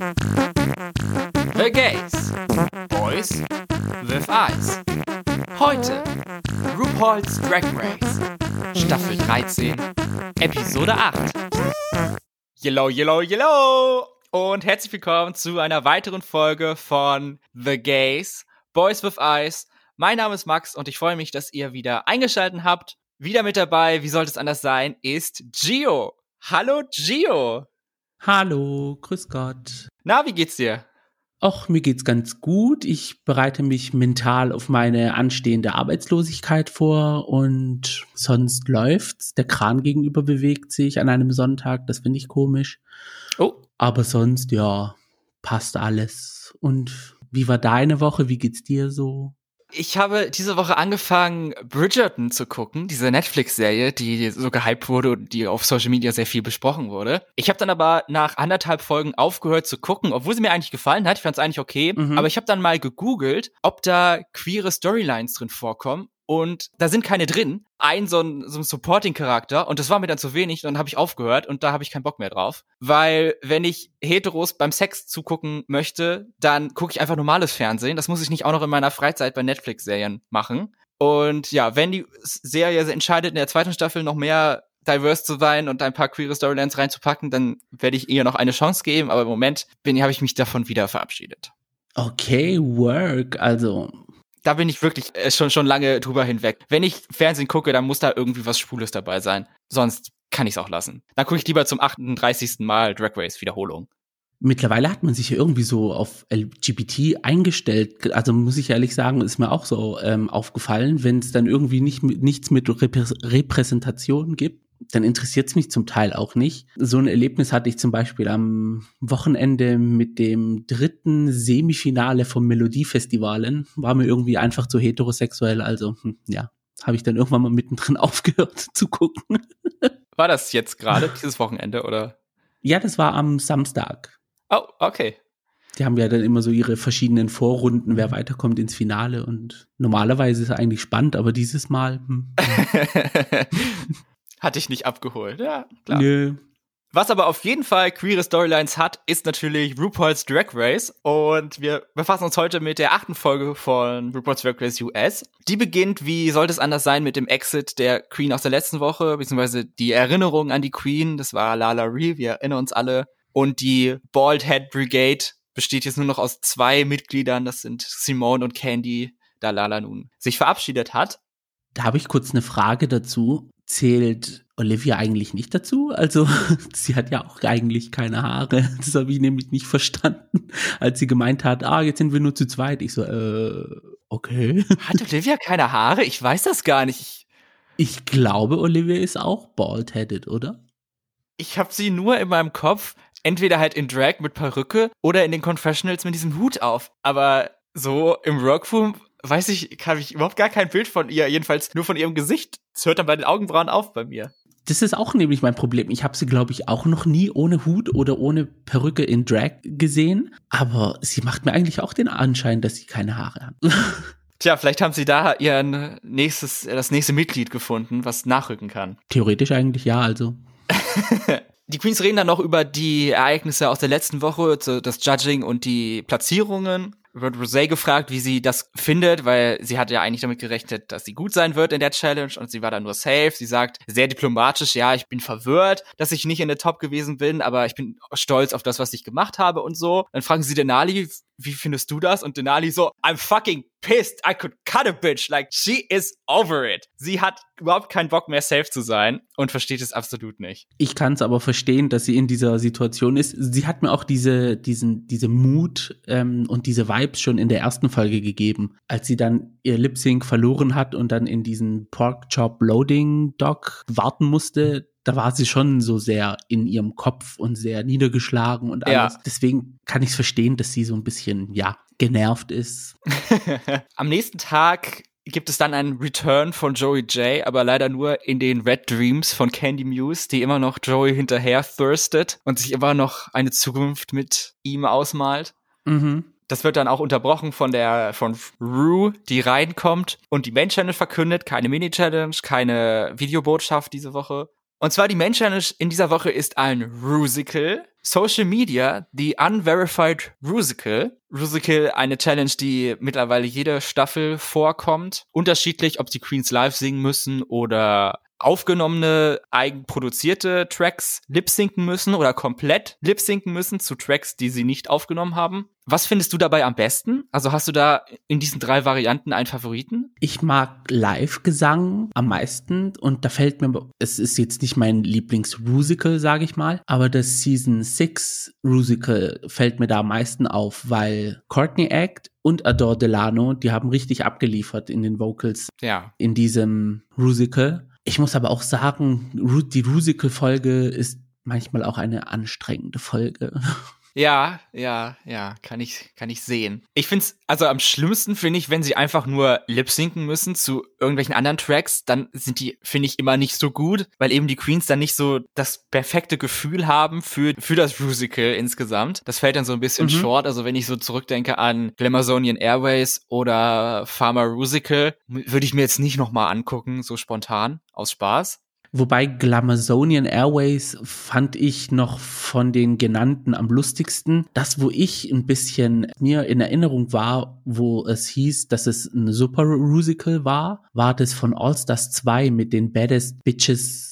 The Gays. Boys with Eyes. Heute RuPaul's Drag Race. Staffel 13, Episode 8. Yellow, yellow, yellow! Und herzlich willkommen zu einer weiteren Folge von The Gays, Boys with Eyes. Mein Name ist Max und ich freue mich, dass ihr wieder eingeschaltet habt. Wieder mit dabei, wie sollte es anders sein, ist Gio. Hallo Gio. Hallo, grüß Gott. Na, wie geht's dir? Och, mir geht's ganz gut. Ich bereite mich mental auf meine anstehende Arbeitslosigkeit vor und sonst läuft's. Der Kran gegenüber bewegt sich an einem Sonntag, das finde ich komisch. Oh. Aber sonst, ja, passt alles. Und wie war deine Woche? Wie geht's dir so? Ich habe diese Woche angefangen, Bridgerton zu gucken, diese Netflix-Serie, die so gehypt wurde und die auf Social Media sehr viel besprochen wurde. Ich habe dann aber nach anderthalb Folgen aufgehört zu gucken, obwohl sie mir eigentlich gefallen hat. Ich fand es eigentlich okay. Mhm. Aber ich habe dann mal gegoogelt, ob da queere Storylines drin vorkommen und da sind keine drin. Ein so ein, so ein Supporting-Charakter und das war mir dann zu wenig, dann habe ich aufgehört und da habe ich keinen Bock mehr drauf. Weil wenn ich Heteros beim Sex zugucken möchte, dann gucke ich einfach normales Fernsehen. Das muss ich nicht auch noch in meiner Freizeit bei Netflix-Serien machen. Und ja, wenn die Serie entscheidet, in der zweiten Staffel noch mehr diverse zu sein und ein paar queere Storylines reinzupacken, dann werde ich ihr noch eine Chance geben. Aber im Moment bin, habe ich mich davon wieder verabschiedet. Okay, work. Also da bin ich wirklich äh, schon, schon lange drüber hinweg. Wenn ich Fernsehen gucke, dann muss da irgendwie was Schwules dabei sein. Sonst kann ich es auch lassen. Dann gucke ich lieber zum 38. Mal Drag Race Wiederholung. Mittlerweile hat man sich ja irgendwie so auf LGBT eingestellt. Also muss ich ehrlich sagen, ist mir auch so ähm, aufgefallen, wenn es dann irgendwie nicht, nichts mit Repräsentation gibt, dann interessiert es mich zum Teil auch nicht. So ein Erlebnis hatte ich zum Beispiel am Wochenende mit dem dritten Semifinale vom Melodiefestivalen. War mir irgendwie einfach zu heterosexuell, also hm, ja, habe ich dann irgendwann mal mittendrin aufgehört zu gucken. War das jetzt gerade, dieses Wochenende, oder? Ja, das war am Samstag. Oh, okay. Die haben ja dann immer so ihre verschiedenen Vorrunden, wer weiterkommt ins Finale. Und normalerweise ist es eigentlich spannend, aber dieses Mal. Hm. Hat dich nicht abgeholt. Ja, klar. Nö. Was aber auf jeden Fall queere Storylines hat, ist natürlich RuPaul's Drag Race. Und wir befassen uns heute mit der achten Folge von RuPaul's Drag Race US. Die beginnt, wie sollte es anders sein, mit dem Exit der Queen aus der letzten Woche, beziehungsweise die Erinnerung an die Queen. Das war Lala Ree, wir erinnern uns alle. Und die Bald Head Brigade besteht jetzt nur noch aus zwei Mitgliedern. Das sind Simone und Candy, da Lala nun sich verabschiedet hat. Da habe ich kurz eine Frage dazu zählt Olivia eigentlich nicht dazu? Also sie hat ja auch eigentlich keine Haare. Das habe ich nämlich nicht verstanden, als sie gemeint hat, ah, jetzt sind wir nur zu zweit. Ich so, äh, okay. Hat Olivia keine Haare? Ich weiß das gar nicht. Ich glaube, Olivia ist auch bald-headed, oder? Ich habe sie nur in meinem Kopf, entweder halt in Drag mit Perücke oder in den Confessionals mit diesem Hut auf. Aber so im Workroom weiß ich, habe ich überhaupt gar kein Bild von ihr, jedenfalls nur von ihrem Gesicht. Es hört dann bei den Augenbrauen auf bei mir. Das ist auch nämlich mein Problem. Ich habe sie, glaube ich, auch noch nie ohne Hut oder ohne Perücke in Drag gesehen. Aber sie macht mir eigentlich auch den Anschein, dass sie keine Haare hat. Tja, vielleicht haben sie da ihren nächstes, das nächste Mitglied gefunden, was nachrücken kann. Theoretisch eigentlich ja, also. die Queens reden dann noch über die Ereignisse aus der letzten Woche, das Judging und die Platzierungen wird Rosé gefragt, wie sie das findet, weil sie hatte ja eigentlich damit gerechnet, dass sie gut sein wird in der Challenge und sie war dann nur safe. Sie sagt sehr diplomatisch, ja, ich bin verwirrt, dass ich nicht in der Top gewesen bin, aber ich bin stolz auf das, was ich gemacht habe und so. Dann fragen sie Denali, wie findest du das? Und Denali so, I'm fucking pissed. I could cut a bitch. Like, she is over it. Sie hat überhaupt keinen Bock mehr safe zu sein und versteht es absolut nicht. Ich kann es aber verstehen, dass sie in dieser Situation ist. Sie hat mir auch diese, diesen, diese Mut ähm, und diese Vibes schon in der ersten Folge gegeben, als sie dann ihr Lip Sync verloren hat und dann in diesen Pork Chop Loading Dock warten musste da war sie schon so sehr in ihrem Kopf und sehr niedergeschlagen und alles. Ja. Deswegen kann ich es verstehen, dass sie so ein bisschen, ja, genervt ist. Am nächsten Tag gibt es dann einen Return von Joey J, aber leider nur in den Red Dreams von Candy Muse, die immer noch Joey hinterher thirstet und sich immer noch eine Zukunft mit ihm ausmalt. Mhm. Das wird dann auch unterbrochen von der von Rue, die reinkommt und die Main Channel verkündet, keine Mini Challenge, keine Videobotschaft diese Woche Und zwar die Challenge in dieser Woche ist ein Rusical. Social Media, die Unverified Rusical. Rusical, eine Challenge, die mittlerweile jede Staffel vorkommt. Unterschiedlich, ob die Queens live singen müssen oder aufgenommene, eigenproduzierte Tracks lip-sinken müssen oder komplett lip-sinken müssen zu Tracks, die sie nicht aufgenommen haben. Was findest du dabei am besten? Also hast du da in diesen drei Varianten einen Favoriten? Ich mag Live-Gesang am meisten und da fällt mir, es ist jetzt nicht mein Lieblings-Rusical, sage ich mal, aber das Season 6 Rusical fällt mir da am meisten auf, weil Courtney Act und Adore Delano, die haben richtig abgeliefert in den Vocals ja. in diesem Rusical. Ich muss aber auch sagen, die Rusical-Folge ist manchmal auch eine anstrengende Folge. Ja, ja, ja, kann ich, kann ich sehen. Ich find's, also am schlimmsten finde ich, wenn sie einfach nur lip-sinken müssen zu irgendwelchen anderen Tracks, dann sind die, finde ich, immer nicht so gut, weil eben die Queens dann nicht so das perfekte Gefühl haben für, für das Musical insgesamt. Das fällt dann so ein bisschen mhm. short. Also wenn ich so zurückdenke an Glamazonian Airways oder Pharma Rusical, würde ich mir jetzt nicht nochmal angucken, so spontan, aus Spaß. Wobei Glamazonian Airways fand ich noch von den genannten am lustigsten. Das, wo ich ein bisschen mir in Erinnerung war, wo es hieß, dass es ein Super Rusical war, war das von All Stars 2 mit den Baddest Bitches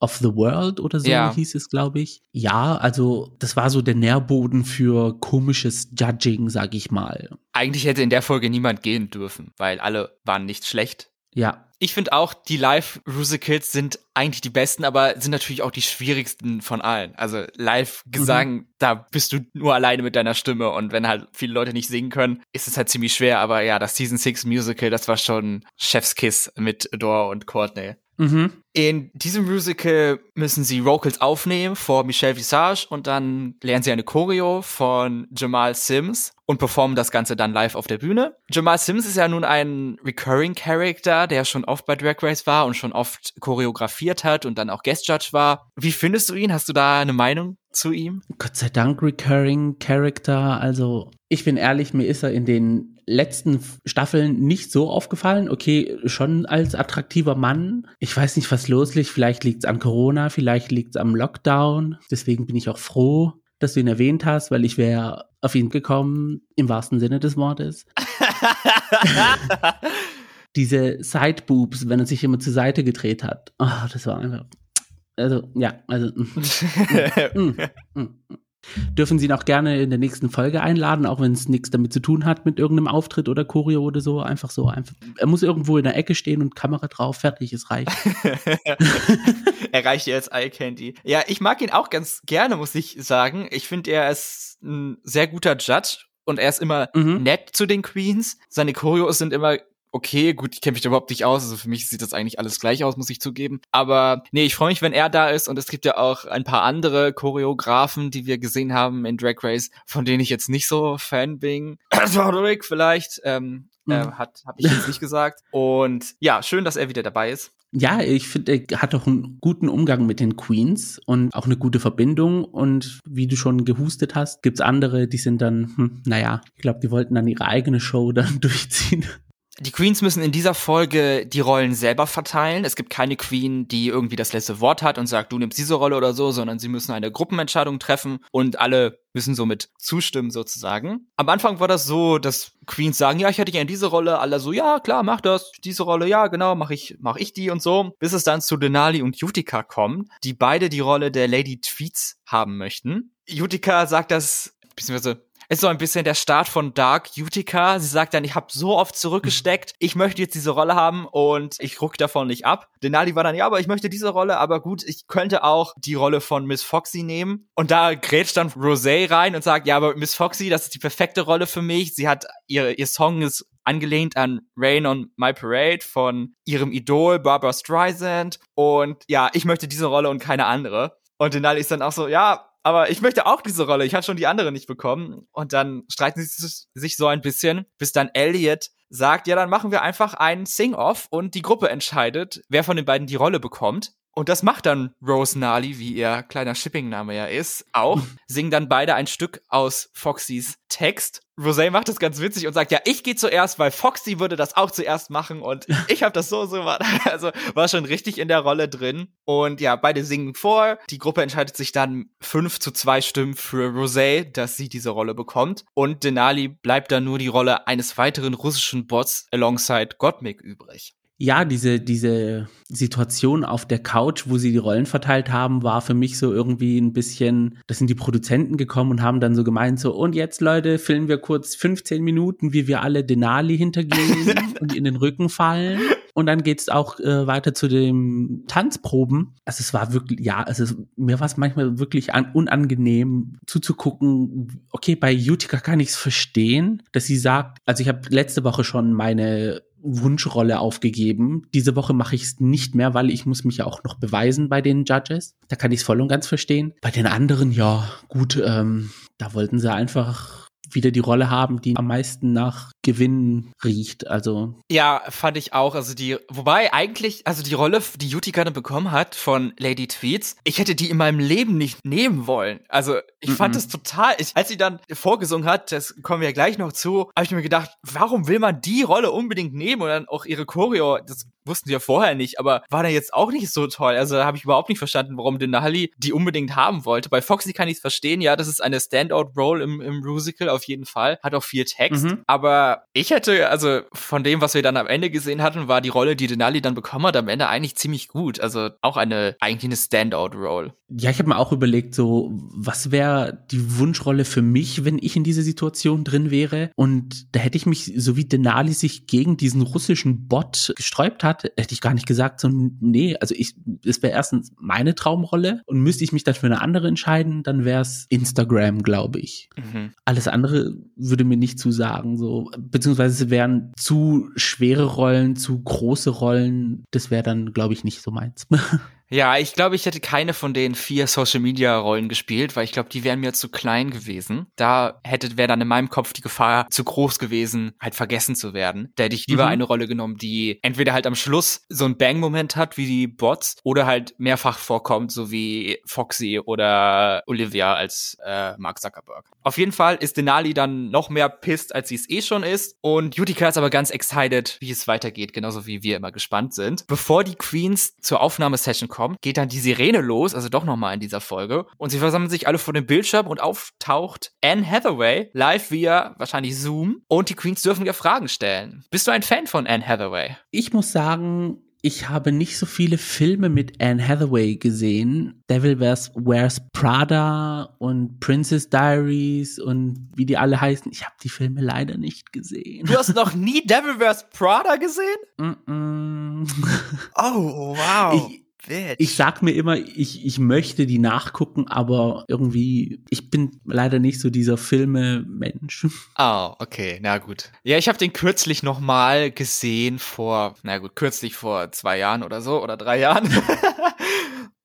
of the World oder so ja. hieß es, glaube ich. Ja, also das war so der Nährboden für komisches Judging, sag ich mal. Eigentlich hätte in der Folge niemand gehen dürfen, weil alle waren nicht schlecht. Ja, ich finde auch, die Live-Musicals sind eigentlich die besten, aber sind natürlich auch die schwierigsten von allen. Also Live-Gesang, mhm. da bist du nur alleine mit deiner Stimme und wenn halt viele Leute nicht singen können, ist es halt ziemlich schwer. Aber ja, das Season 6 Musical, das war schon Chefskiss mit Adore und Courtney. Mhm. In diesem Musical müssen sie Vocals aufnehmen vor Michelle Visage und dann lernen sie eine Choreo von Jamal Sims und performen das Ganze dann live auf der Bühne. Jamal Sims ist ja nun ein Recurring Character, der schon oft bei Drag Race war und schon oft choreografiert hat und dann auch Guest Judge war. Wie findest du ihn? Hast du da eine Meinung zu ihm? Gott sei Dank Recurring Character. Also ich bin ehrlich, mir ist er in den letzten Staffeln nicht so aufgefallen. Okay, schon als attraktiver Mann. Ich weiß nicht, was los liegt. Vielleicht liegt es an Corona, vielleicht liegt es am Lockdown. Deswegen bin ich auch froh, dass du ihn erwähnt hast, weil ich wäre auf ihn gekommen, im wahrsten Sinne des Wortes. Diese Sideboobs, wenn er sich immer zur Seite gedreht hat. Oh, das war einfach. Also, ja, also. Mm, mm, mm, Dürfen Sie ihn auch gerne in der nächsten Folge einladen, auch wenn es nichts damit zu tun hat mit irgendeinem Auftritt oder Choreo oder so. Einfach so. Einfach. Er muss irgendwo in der Ecke stehen und Kamera drauf, fertig, es reicht. er reicht dir als Eye Candy. Ja, ich mag ihn auch ganz gerne, muss ich sagen. Ich finde, er ist ein sehr guter Judge und er ist immer mhm. nett zu den Queens. Seine Choreos sind immer okay, gut, ich kenne mich da überhaupt nicht aus, also für mich sieht das eigentlich alles gleich aus, muss ich zugeben. Aber nee, ich freue mich, wenn er da ist und es gibt ja auch ein paar andere Choreografen, die wir gesehen haben in Drag Race, von denen ich jetzt nicht so Fan bin. Roderick vielleicht, ähm, mhm. äh, hat, hab ich jetzt nicht gesagt. Und ja, schön, dass er wieder dabei ist. Ja, ich finde, er hat auch einen guten Umgang mit den Queens und auch eine gute Verbindung. Und wie du schon gehustet hast, gibt's andere, die sind dann, hm, naja, ich glaube, die wollten dann ihre eigene Show dann durchziehen. Die Queens müssen in dieser Folge die Rollen selber verteilen. Es gibt keine Queen, die irgendwie das letzte Wort hat und sagt, du nimmst diese Rolle oder so, sondern sie müssen eine Gruppenentscheidung treffen und alle müssen somit zustimmen sozusagen. Am Anfang war das so, dass Queens sagen, ja, ich hätte gerne diese Rolle, alle so, ja, klar, mach das, diese Rolle, ja, genau, mach ich, mach ich die und so, bis es dann zu Denali und Utica kommen, die beide die Rolle der Lady Tweets haben möchten. Utica sagt das, beziehungsweise ist so ein bisschen der Start von Dark Utica. Sie sagt dann, ich habe so oft zurückgesteckt, ich möchte jetzt diese Rolle haben und ich ruck davon nicht ab. Denali war dann, ja, aber ich möchte diese Rolle, aber gut, ich könnte auch die Rolle von Miss Foxy nehmen. Und da grätscht dann Rosé rein und sagt, ja, aber Miss Foxy, das ist die perfekte Rolle für mich. Sie hat, ihr, ihr Song ist angelehnt an Rain on My Parade von ihrem Idol Barbara Streisand. Und ja, ich möchte diese Rolle und keine andere. Und Denali ist dann auch so, ja, aber ich möchte auch diese Rolle. Ich habe schon die andere nicht bekommen. Und dann streiten sie sich so ein bisschen, bis dann Elliot sagt, ja, dann machen wir einfach einen Sing-Off und die Gruppe entscheidet, wer von den beiden die Rolle bekommt. Und das macht dann Rose Nali, wie ihr kleiner Shipping-Name ja ist, auch. Singen dann beide ein Stück aus Foxys Text. Rosé macht das ganz witzig und sagt, ja, ich gehe zuerst, weil Foxy würde das auch zuerst machen und ich habe das so so gemacht. Also war schon richtig in der Rolle drin. Und ja, beide singen vor. Die Gruppe entscheidet sich dann fünf zu zwei Stimmen für Rosé, dass sie diese Rolle bekommt. Und Denali bleibt dann nur die Rolle eines weiteren russischen Bots alongside Gottmik übrig ja, diese, diese Situation auf der Couch, wo sie die Rollen verteilt haben, war für mich so irgendwie ein bisschen, da sind die Produzenten gekommen und haben dann so gemeint, so, und jetzt Leute, filmen wir kurz 15 Minuten, wie wir alle Denali hintergehen und in den Rücken fallen. Und dann geht's auch äh, weiter zu den Tanzproben. Also es war wirklich, ja, also mir war es manchmal wirklich an, unangenehm zuzugucken. Okay, bei Utica kann ich es verstehen, dass sie sagt, also ich habe letzte Woche schon meine Wunschrolle aufgegeben. Diese Woche mache ich es nicht mehr, weil ich muss mich ja auch noch beweisen bei den Judges. Da kann ich es voll und ganz verstehen. Bei den anderen, ja, gut, ähm, da wollten sie einfach wieder die Rolle haben, die am meisten nach Gewinn riecht. Also ja, fand ich auch. Also die, wobei eigentlich, also die Rolle, die Juti gerade bekommen hat von Lady Tweets, ich hätte die in meinem Leben nicht nehmen wollen. Also ich mm -mm. fand es total. Ich, als sie dann vorgesungen hat, das kommen wir ja gleich noch zu, habe ich mir gedacht, warum will man die Rolle unbedingt nehmen und dann auch ihre Choreo? Das wussten sie ja vorher nicht, aber war dann jetzt auch nicht so toll. Also da habe ich überhaupt nicht verstanden, warum Denali die unbedingt haben wollte. Bei Foxy kann ich es verstehen, ja, das ist eine Standout-Role im, im Musical auf jeden Fall. Hat auch viel Text. Mhm. Aber ich hätte, also von dem, was wir dann am Ende gesehen hatten, war die Rolle, die Denali dann bekommen hat, am Ende eigentlich ziemlich gut. Also auch eine, eigentlich eine Standout-Role. Ja, ich habe mir auch überlegt, so, was wäre die Wunschrolle für mich, wenn ich in dieser Situation drin wäre? Und da hätte ich mich, so wie Denali sich gegen diesen russischen Bot gesträubt hat, hätte ich gar nicht gesagt, so, nee, also ich, es wäre erstens meine Traumrolle und müsste ich mich dann für eine andere entscheiden, dann wäre es Instagram, glaube ich. Mhm. Alles andere würde mir nicht zusagen, so, beziehungsweise es wären zu schwere Rollen, zu große Rollen, das wäre dann, glaube ich, nicht so meins. Ja, ich glaube, ich hätte keine von den vier Social Media Rollen gespielt, weil ich glaube, die wären mir zu klein gewesen. Da hätte wäre dann in meinem Kopf die Gefahr zu groß gewesen, halt vergessen zu werden. Da hätte ich lieber mhm. eine Rolle genommen, die entweder halt am Schluss so ein Bang Moment hat wie die Bots oder halt mehrfach vorkommt, so wie Foxy oder Olivia als äh, Mark Zuckerberg. Auf jeden Fall ist Denali dann noch mehr pisst, als sie es eh schon ist und Utica ist aber ganz excited, wie es weitergeht, genauso wie wir immer gespannt sind. Bevor die Queens zur Aufnahmesession kommen, kommt, geht dann die Sirene los, also doch nochmal in dieser Folge. Und sie versammeln sich alle vor dem Bildschirm und auftaucht Anne Hathaway live via wahrscheinlich Zoom. Und die Queens dürfen ihr Fragen stellen. Bist du ein Fan von Anne Hathaway? Ich muss sagen, ich habe nicht so viele Filme mit Anne Hathaway gesehen. Devil Wears, Wears Prada und Princess Diaries und wie die alle heißen. Ich habe die Filme leider nicht gesehen. Du hast noch nie Devil Wears Prada gesehen? Mm -mm. Oh, wow. Ich, Bitch. Ich sag mir immer, ich, ich möchte die nachgucken, aber irgendwie, ich bin leider nicht so dieser Filme-Mensch. Oh, okay, na gut. Ja, ich habe den kürzlich noch mal gesehen vor, na gut, kürzlich vor zwei Jahren oder so oder drei Jahren.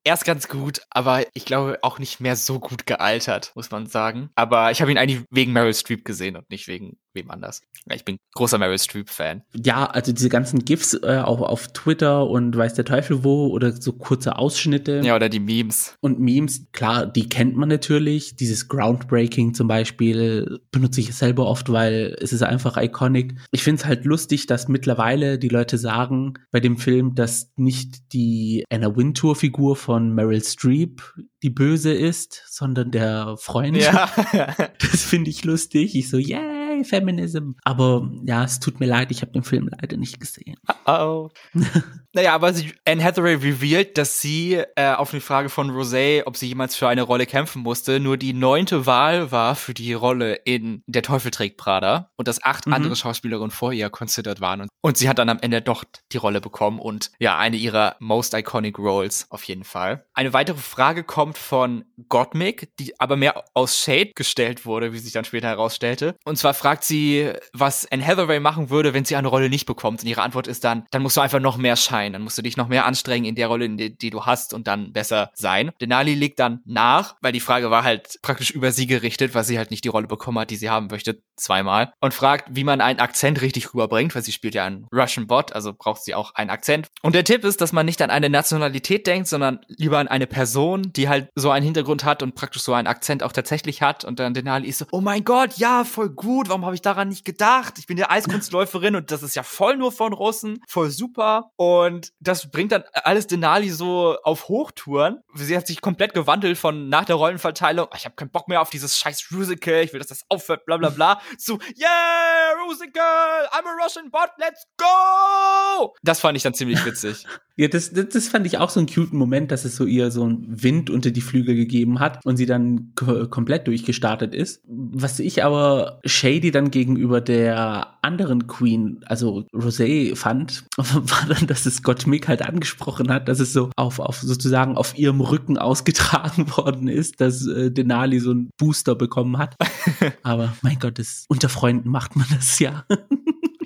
erst ganz gut, aber ich glaube auch nicht mehr so gut gealtert, muss man sagen. Aber ich habe ihn eigentlich wegen Meryl Streep gesehen und nicht wegen wem anders. Ich bin großer Meryl Streep-Fan. Ja, also diese ganzen GIFs äh, auch auf Twitter und weiß der Teufel wo oder so kurze Ausschnitte. Ja, oder die Memes. Und Memes, klar, die kennt man natürlich. Dieses Groundbreaking zum Beispiel benutze ich selber oft, weil es ist einfach iconic. Ich finde es halt lustig, dass mittlerweile die Leute sagen bei dem Film, dass nicht die Anna Wintour-Figur von Meryl Streep die böse ist, sondern der Freund. Ja. das finde ich lustig. Ich so, yay, Feminism. Aber ja, es tut mir leid, ich habe den Film leider nicht gesehen. Oh. naja, aber sie, Anne Hathaway revealed, dass sie äh, auf die Frage von Rosé, ob sie jemals für eine Rolle kämpfen musste, nur die neunte Wahl war für die Rolle in Der Teufel trägt Prada und dass acht mhm. andere Schauspielerinnen vor ihr considered waren. Und, und sie hat dann am Ende doch die Rolle bekommen und ja, eine ihrer most iconic Roles auf jeden Fall. Eine weitere Frage kommt kommt von Gottmik, die aber mehr aus Shade gestellt wurde, wie sich dann später herausstellte. Und zwar fragt sie, was Anne Hathaway machen würde, wenn sie eine Rolle nicht bekommt. Und ihre Antwort ist dann, dann musst du einfach noch mehr scheinen, dann musst du dich noch mehr anstrengen in der Rolle, die, die, du hast und dann besser sein. Denali legt dann nach, weil die Frage war halt praktisch über sie gerichtet, weil sie halt nicht die Rolle bekommen hat, die sie haben möchte, zweimal. Und fragt, wie man einen Akzent richtig rüberbringt, weil sie spielt ja einen Russian Bot, also braucht sie auch einen Akzent. Und der Tipp ist, dass man nicht an eine Nationalität denkt, sondern lieber an eine Person, die halt so einen Hintergrund hat und praktisch so einen Akzent auch tatsächlich hat. Und dann Denali ist so, oh mein Gott, ja, voll gut, warum habe ich daran nicht gedacht? Ich bin ja Eiskunstläuferin und das ist ja voll nur von Russen, voll super. Und das bringt dann alles Denali so auf Hochtouren. Sie hat sich komplett gewandelt von nach der Rollenverteilung, ich habe keinen Bock mehr auf dieses scheiß Musical, ich will, dass das aufhört, bla bla bla, zu, yeah, Musical, I'm a Russian bot, let's go! Das fand ich dann ziemlich witzig. Ja, das, das, das fand ich auch so einen cuten Moment, dass es so ihr so einen Wind unter die Flügel gegeben hat und sie dann komplett durchgestartet ist. Was ich aber shady dann gegenüber der anderen Queen, also Rosé, fand, war dann, dass es Scott Mick halt angesprochen hat, dass es so auf, auf sozusagen auf ihrem Rücken ausgetragen worden ist, dass äh, Denali so einen Booster bekommen hat. aber mein Gott, das, unter Freunden macht man das ja.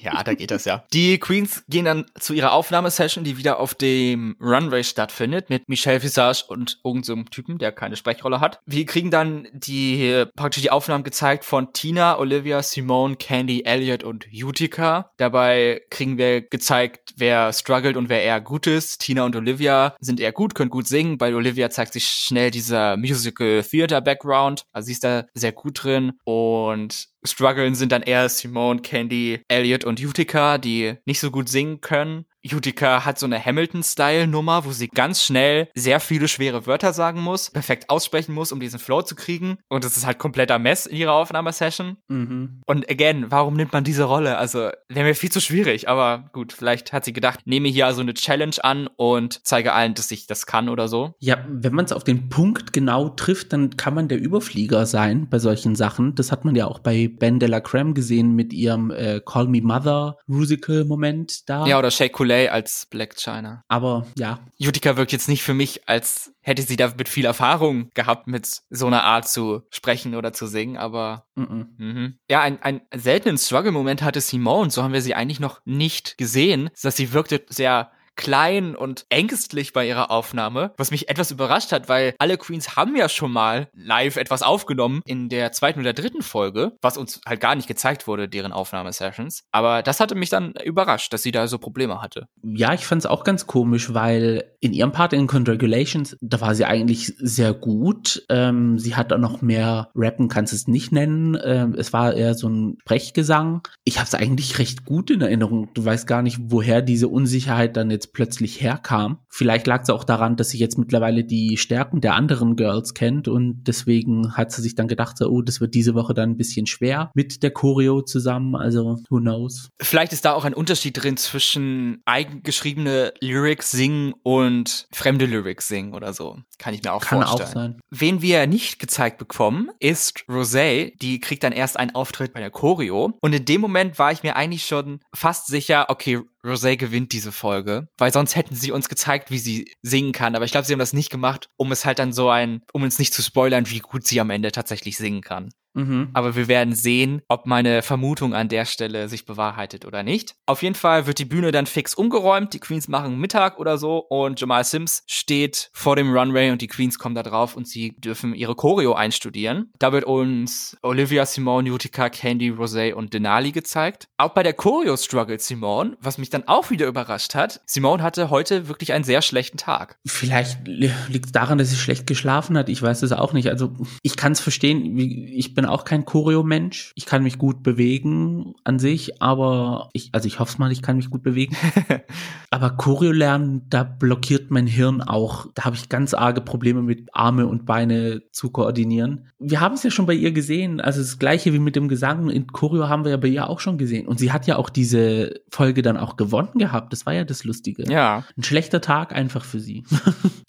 Ja, da geht das ja. Die Queens gehen dann zu ihrer Aufnahmesession, die wieder auf dem Runway stattfindet, mit Michelle Visage und irgendeinem so Typen, der keine Sprechrolle hat. Wir kriegen dann die praktisch die Aufnahmen gezeigt von Tina, Olivia, Simone, Candy, Elliot und Utica. Dabei kriegen wir gezeigt, wer struggelt und wer eher gut ist. Tina und Olivia sind eher gut, können gut singen. Bei Olivia zeigt sich schnell dieser Musical Theater Background. Also sie ist da sehr gut drin und strugglen sind dann eher Simone, Candy, Elliot und Utica, die nicht so gut singen können. Utica hat so eine Hamilton-Style-Nummer, wo sie ganz schnell sehr viele schwere Wörter sagen muss, perfekt aussprechen muss, um diesen Flow zu kriegen. Und das ist halt kompletter Mess in ihrer Aufnahmesession. Mhm. Und again, warum nimmt man diese Rolle? Also, wäre mir viel zu schwierig, aber gut, vielleicht hat sie gedacht, nehme hier also eine Challenge an und zeige allen, dass ich das kann oder so. Ja, wenn man es auf den Punkt genau trifft, dann kann man der Überflieger sein bei solchen Sachen. Das hat man ja auch bei Ben de la Creme gesehen mit ihrem äh, Call Me Mother Musical-Moment da. Ja, oder Shake Coulee als Black China. Aber ja. Utica wirkt jetzt nicht für mich, als hätte sie da mit viel Erfahrung gehabt, mit so einer Art zu sprechen oder zu singen, aber mm -mm. Mhm. ja, ein, ein seltenen Struggle-Moment hatte Simone, so haben wir sie eigentlich noch nicht gesehen, dass sie wirkte sehr klein und ängstlich bei ihrer Aufnahme, was mich etwas überrascht hat, weil alle Queens haben ja schon mal live etwas aufgenommen in der zweiten oder dritten Folge, was uns halt gar nicht gezeigt wurde, deren Aufnahmesessions. Aber das hatte mich dann überrascht, dass sie da so Probleme hatte. Ja, ich fand es auch ganz komisch, weil in ihrem Part in Congratulations, da war sie eigentlich sehr gut. Ähm, sie hat auch noch mehr Rappen, kannst es nicht nennen. Ähm, es war eher so ein Brechgesang. Ich habe es eigentlich recht gut in Erinnerung. Du weißt gar nicht, woher diese Unsicherheit dann jetzt plötzlich herkam. Vielleicht lag es auch daran, dass sie jetzt mittlerweile die Stärken der anderen Girls kennt und deswegen hat sie sich dann gedacht, so, oh, das wird diese Woche dann ein bisschen schwer mit der Choreo zusammen. Also, who knows? Vielleicht ist da auch ein Unterschied drin zwischen eigengeschriebene Lyrics singen und fremde Lyrics singen oder so. Kann ich mir auch Kann vorstellen. Auch sein. Wen wir nicht gezeigt bekommen, ist Rosé. Die kriegt dann erst einen Auftritt bei der Choreo. Und in dem Moment war ich mir eigentlich schon fast sicher, okay, Rosé gewinnt diese Folge, weil sonst hätten sie uns gezeigt, wie sie singen kann. Aber ich glaube, sie haben das nicht gemacht, um es halt dann so ein, um uns nicht zu spoilern, wie gut sie am Ende tatsächlich singen kann. Mhm. Aber wir werden sehen, ob meine Vermutung an der Stelle sich bewahrheitet oder nicht. Auf jeden Fall wird die Bühne dann fix umgeräumt. Die Queens machen Mittag oder so und Jamal Sims steht vor dem Runway und die Queens kommen da drauf und sie dürfen ihre Choreo einstudieren. Da wird uns Olivia, Simone, Utica, Candy, Rosé und Denali gezeigt. Auch bei der Choreo struggelt Simone, was mich dann auch wieder überrascht hat. Simone hatte heute wirklich einen sehr schlechten Tag. Vielleicht liegt es daran, dass sie schlecht geschlafen hat. Ich weiß es auch nicht. Also ich kann es verstehen. Ich bin bin auch kein Choreo-Mensch. Ich kann mich gut bewegen an sich, aber ich, also ich hoffe mal, ich kann mich gut bewegen. aber Choreo lernen, da blockiert mein Hirn auch. Da habe ich ganz arge Probleme mit Arme und Beine zu koordinieren. Wir haben es ja schon bei ihr gesehen. Also das gleiche wie mit dem Gesang in Choreo haben wir ja bei ihr auch schon gesehen. Und sie hat ja auch diese Folge dann auch gewonnen gehabt. Das war ja das Lustige. Ja. Ein schlechter Tag einfach für sie.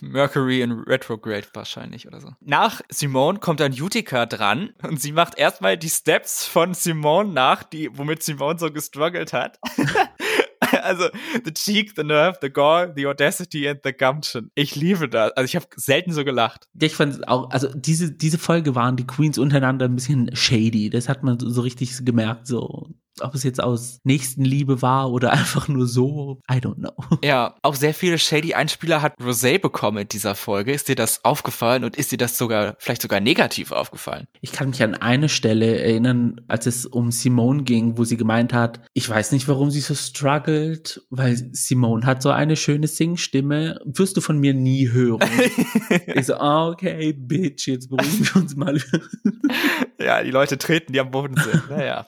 Mercury in Retrograde wahrscheinlich oder so. Nach Simone kommt dann Utica dran und sie macht erstmal die Steps von Simone nach, die, womit Simone so gestruggelt hat. also, the cheek, the nerve, the gall, the audacity and the gumption. Ich liebe das. Also, ich habe selten so gelacht. Ich fand auch, also diese, diese Folge waren die Queens untereinander ein bisschen shady. Das hat man so richtig gemerkt, so ob es jetzt aus Nächstenliebe war oder einfach nur so, I don't know. Ja, auch sehr viele shady Einspieler hat Rosé bekommen in dieser Folge. Ist dir das aufgefallen und ist dir das sogar vielleicht sogar negativ aufgefallen? Ich kann mich an eine Stelle erinnern, als es um Simone ging, wo sie gemeint hat, ich weiß nicht, warum sie so struggelt, weil Simone hat so eine schöne Singstimme, wirst du von mir nie hören. ich so, okay, bitch, jetzt beruhigen wir uns mal. ja, die Leute treten, die am Boden sind. Naja.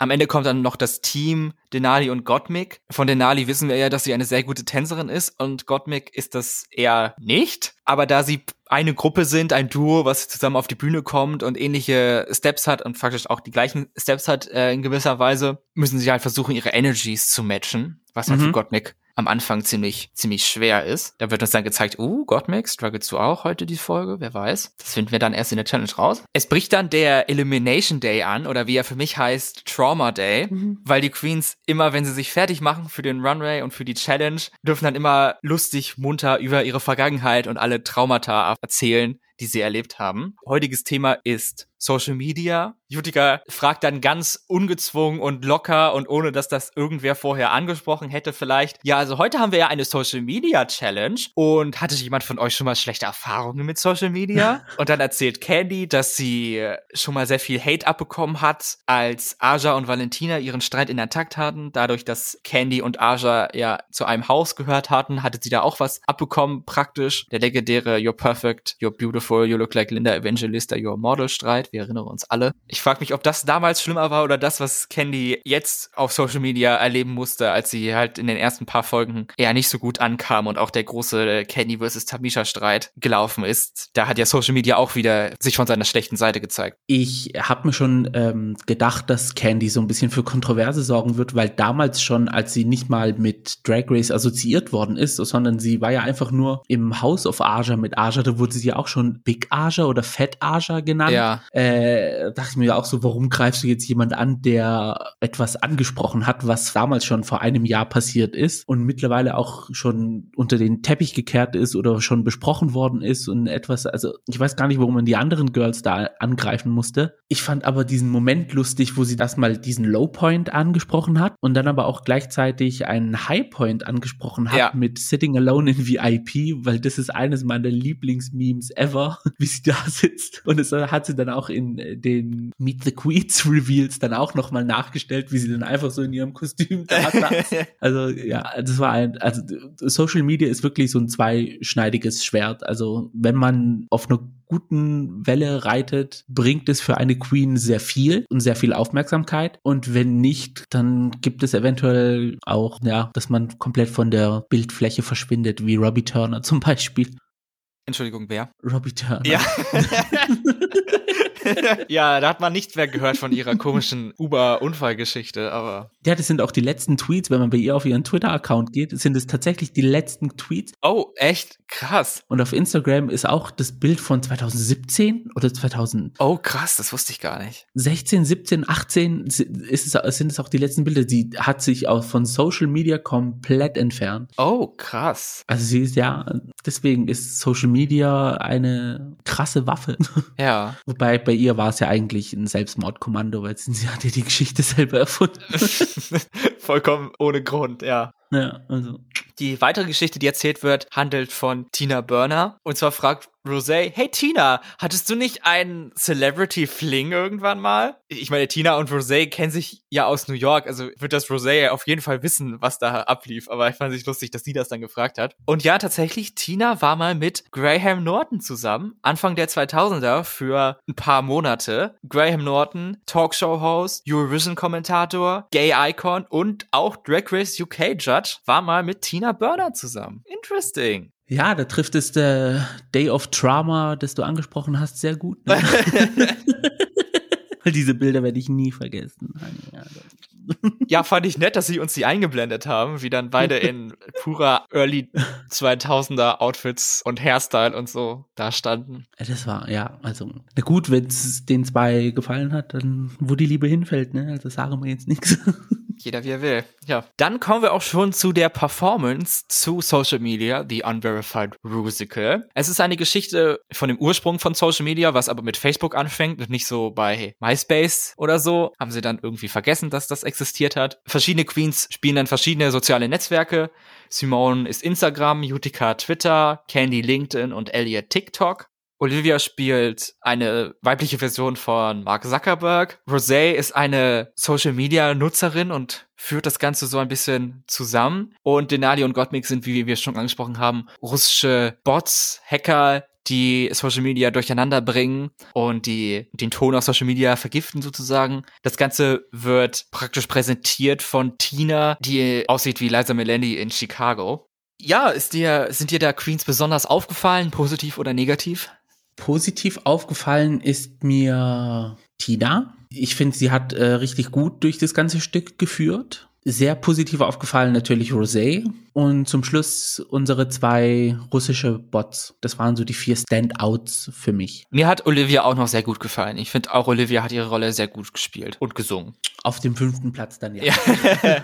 Am Ende kommt dann noch das Team Denali und Gottmik. Von Denali wissen wir ja, dass sie eine sehr gute Tänzerin ist und Gottmik ist das eher nicht. Aber da sie eine Gruppe sind, ein Duo, was zusammen auf die Bühne kommt und ähnliche Steps hat und faktisch auch die gleichen Steps hat äh, in gewisser Weise, müssen sie halt versuchen, ihre Energies zu matchen, was halt mhm. für Gottmik am Anfang ziemlich, ziemlich schwer ist. Da wird uns dann gezeigt, uh, Gottmik, strugglest du auch heute die Folge? Wer weiß. Das finden wir dann erst in der Challenge raus. Es bricht dann der Elimination Day an, oder wie er für mich heißt, Trauma Day, mhm. weil die Queens immer, wenn sie sich fertig machen für den Runway und für die Challenge, dürfen dann immer lustig, munter über ihre Vergangenheit und alle Traumata erzählen, die sie erlebt haben. Heutiges Thema ist Social Media. Jutika fragt dann ganz ungezwungen und locker und ohne dass das irgendwer vorher angesprochen hätte vielleicht. Ja, also heute haben wir ja eine Social Media Challenge und hatte jemand von euch schon mal schlechte Erfahrungen mit Social Media? und dann erzählt Candy, dass sie schon mal sehr viel Hate abbekommen hat, als Aja und Valentina ihren Streit in der Takt hatten. Dadurch, dass Candy und Aja ja zu einem Haus gehört hatten, hatte sie da auch was abbekommen, praktisch. Der legendäre You're Perfect, You're Beautiful, You Look Like Linda Evangelista, You're Model Streit. Wir erinnern uns alle. Ich frage mich, ob das damals schlimmer war oder das, was Candy jetzt auf Social Media erleben musste, als sie halt in den ersten paar Folgen eher nicht so gut ankam und auch der große Candy vs. Tamisha Streit gelaufen ist. Da hat ja Social Media auch wieder sich von seiner schlechten Seite gezeigt. Ich habe mir schon ähm, gedacht, dass Candy so ein bisschen für Kontroverse sorgen wird, weil damals schon, als sie nicht mal mit Drag Race assoziiert worden ist, sondern sie war ja einfach nur im House of Aja mit Aja, da wurde sie ja auch schon Big Aja oder Fat Aja genannt. Ja. Äh, dachte ich mir auch so, warum greifst du jetzt jemand an, der etwas angesprochen hat, was damals schon vor einem Jahr passiert ist und mittlerweile auch schon unter den Teppich gekehrt ist oder schon besprochen worden ist und etwas, also ich weiß gar nicht, warum man die anderen Girls da angreifen musste. Ich fand aber diesen Moment lustig, wo sie das mal diesen Low Point angesprochen hat und dann aber auch gleichzeitig einen High Point angesprochen hat ja. mit Sitting Alone in VIP, weil das ist eines meiner Lieblingsmemes ever, wie sie da sitzt. Und das hat sie dann auch in den Meet the Queens Reveals dann auch nochmal nachgestellt, wie sie dann einfach so in ihrem Kostüm da saß. also ja, das war ein, also Social Media ist wirklich so ein zweischneidiges Schwert. Also wenn man auf einer guten Welle reitet, bringt es für eine Queen sehr viel und sehr viel Aufmerksamkeit. Und wenn nicht, dann gibt es eventuell auch, ja, dass man komplett von der Bildfläche verschwindet, wie Robbie Turner zum Beispiel. Entschuldigung, wer? Robbie Turner. Ja. ja, da hat man nichts mehr gehört von ihrer komischen Uber-Unfallgeschichte, aber. Ja, das sind auch die letzten Tweets, wenn man bei ihr auf ihren Twitter-Account geht, sind es tatsächlich die letzten Tweets. Oh, echt? Krass. Und auf Instagram ist auch das Bild von 2017 oder 2000. Oh, krass, das wusste ich gar nicht. 16, 17, 18 ist es, sind es auch die letzten Bilder. Sie hat sich auch von Social Media komplett entfernt. Oh, krass. Also sie ist ja, deswegen ist Social Media eine krasse Waffe. Ja. Wobei bei ihr war es ja eigentlich ein Selbstmordkommando, weil sie hat ja die Geschichte selber erfunden. Vollkommen ohne Grund, ja. Ja, also. Die weitere Geschichte, die erzählt wird, handelt von Tina Burner. Und zwar fragt Rosé, hey Tina, hattest du nicht einen Celebrity Fling irgendwann mal? Ich meine, Tina und Rosé kennen sich ja aus New York, also wird das Rosé auf jeden Fall wissen, was da ablief. Aber ich fand es lustig, dass sie das dann gefragt hat. Und ja, tatsächlich, Tina war mal mit Graham Norton zusammen, Anfang der 2000er für ein paar Monate. Graham Norton, Talkshow-Host, Eurovision-Kommentator, Gay-Icon und auch Drag Race UK Judge, war mal mit Tina Burner zusammen. Interesting. Ja, da trifft es der Day of Trauma, das du angesprochen hast, sehr gut. Ne? Weil diese Bilder werde ich nie vergessen. Ja, fand ich nett, dass sie uns die eingeblendet haben, wie dann beide in purer Early 2000er Outfits und Hairstyle und so da standen. Das war, ja, also, na gut, wenn es den zwei gefallen hat, dann wo die Liebe hinfällt, ne, also sagen wir jetzt nichts. Jeder wie er will. Ja. Dann kommen wir auch schon zu der Performance zu Social Media, The Unverified Rusical. Es ist eine Geschichte von dem Ursprung von Social Media, was aber mit Facebook anfängt und nicht so bei MySpace oder so. Haben sie dann irgendwie vergessen, dass das existiert hat. Verschiedene Queens spielen dann verschiedene soziale Netzwerke. Simone ist Instagram, Utica Twitter, Candy LinkedIn und Elliot TikTok. Olivia spielt eine weibliche Version von Mark Zuckerberg. Rosé ist eine Social Media Nutzerin und führt das Ganze so ein bisschen zusammen. Und Denali und Gottmik sind, wie wir schon angesprochen haben, russische Bots, Hacker, die Social Media durcheinander bringen und die den Ton auf Social Media vergiften sozusagen. Das Ganze wird praktisch präsentiert von Tina, die aussieht wie Liza Minnelli in Chicago. Ja, ist dir, sind dir da Queens besonders aufgefallen, positiv oder negativ? Positiv aufgefallen ist mir Tina. Ich finde, sie hat äh, richtig gut durch das ganze Stück geführt. Sehr positiv aufgefallen natürlich Rosé und zum Schluss unsere zwei russische Bots. Das waren so die vier Standouts für mich. Mir hat Olivia auch noch sehr gut gefallen. Ich finde auch Olivia hat ihre Rolle sehr gut gespielt und gesungen. Auf dem fünften Platz dann ja. ja.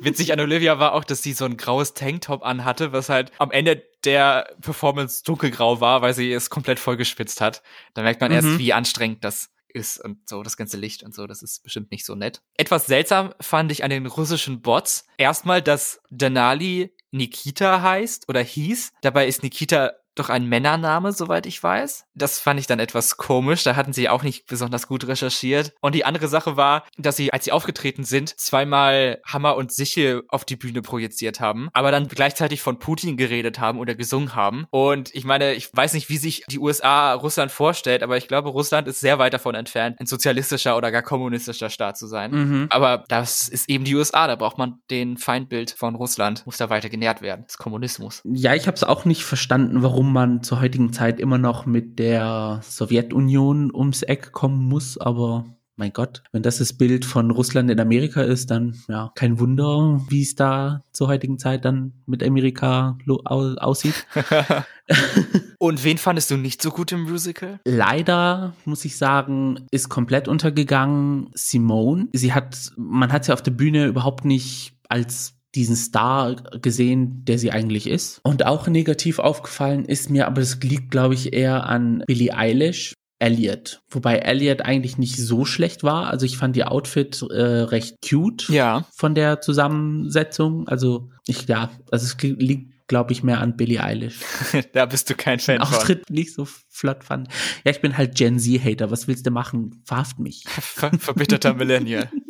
Witzig an Olivia war auch, dass sie so ein graues Tanktop anhatte, was halt am Ende der Performance dunkelgrau war, weil sie es komplett vollgespitzt hat. Da merkt man mhm. erst, wie anstrengend das ist und so, das ganze Licht und so, das ist bestimmt nicht so nett. Etwas seltsam fand ich an den russischen Bots. Erstmal, dass Denali Nikita heißt oder hieß. Dabei ist Nikita doch ein Männername, soweit ich weiß. Das fand ich dann etwas komisch. Da hatten sie auch nicht besonders gut recherchiert. Und die andere Sache war, dass sie, als sie aufgetreten sind, zweimal Hammer und Sichel auf die Bühne projiziert haben, aber dann gleichzeitig von Putin geredet haben oder gesungen haben. Und ich meine, ich weiß nicht, wie sich die USA Russland vorstellt, aber ich glaube, Russland ist sehr weit davon entfernt, ein sozialistischer oder gar kommunistischer Staat zu sein. Mhm. Aber das ist eben die USA. Da braucht man den Feindbild von Russland, muss da weiter genährt werden. Das Kommunismus. Ja, ich habe es auch nicht verstanden, warum warum man zur heutigen Zeit immer noch mit der Sowjetunion ums Eck kommen muss, aber mein Gott, wenn das das Bild von Russland in Amerika ist, dann ja, kein Wunder, wie es da zur heutigen Zeit dann mit Amerika aussieht. Und wen fandest du nicht so gut im Musical? Leider, muss ich sagen, ist komplett untergegangen Simone. Sie hat, man hat sie auf der Bühne überhaupt nicht als diesen Star gesehen, der sie eigentlich ist. Und auch negativ aufgefallen ist mir, aber das liegt, glaube ich, eher an Billie Eilish. Elliot. Wobei Elliot eigentlich nicht so schlecht war. Also ich fand die Outfit äh, recht cute ja. von der Zusammensetzung. Also ich, ja, also es liegt, glaube ich, mehr an Billie Eilish. da bist du kein Fan von. Auftritt nicht so flott fand. Ja, ich bin halt Gen Z-Hater. Was willst du machen? Verhaft mich. Ver verbitterter Millennial.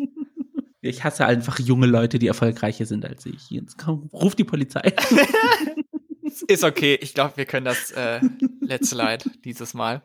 Ich hasse einfach junge Leute, die erfolgreicher sind als ich. Jetzt komm, ruf die Polizei. Ist okay. Ich glaube, wir können das äh, letzte Leid dieses Mal.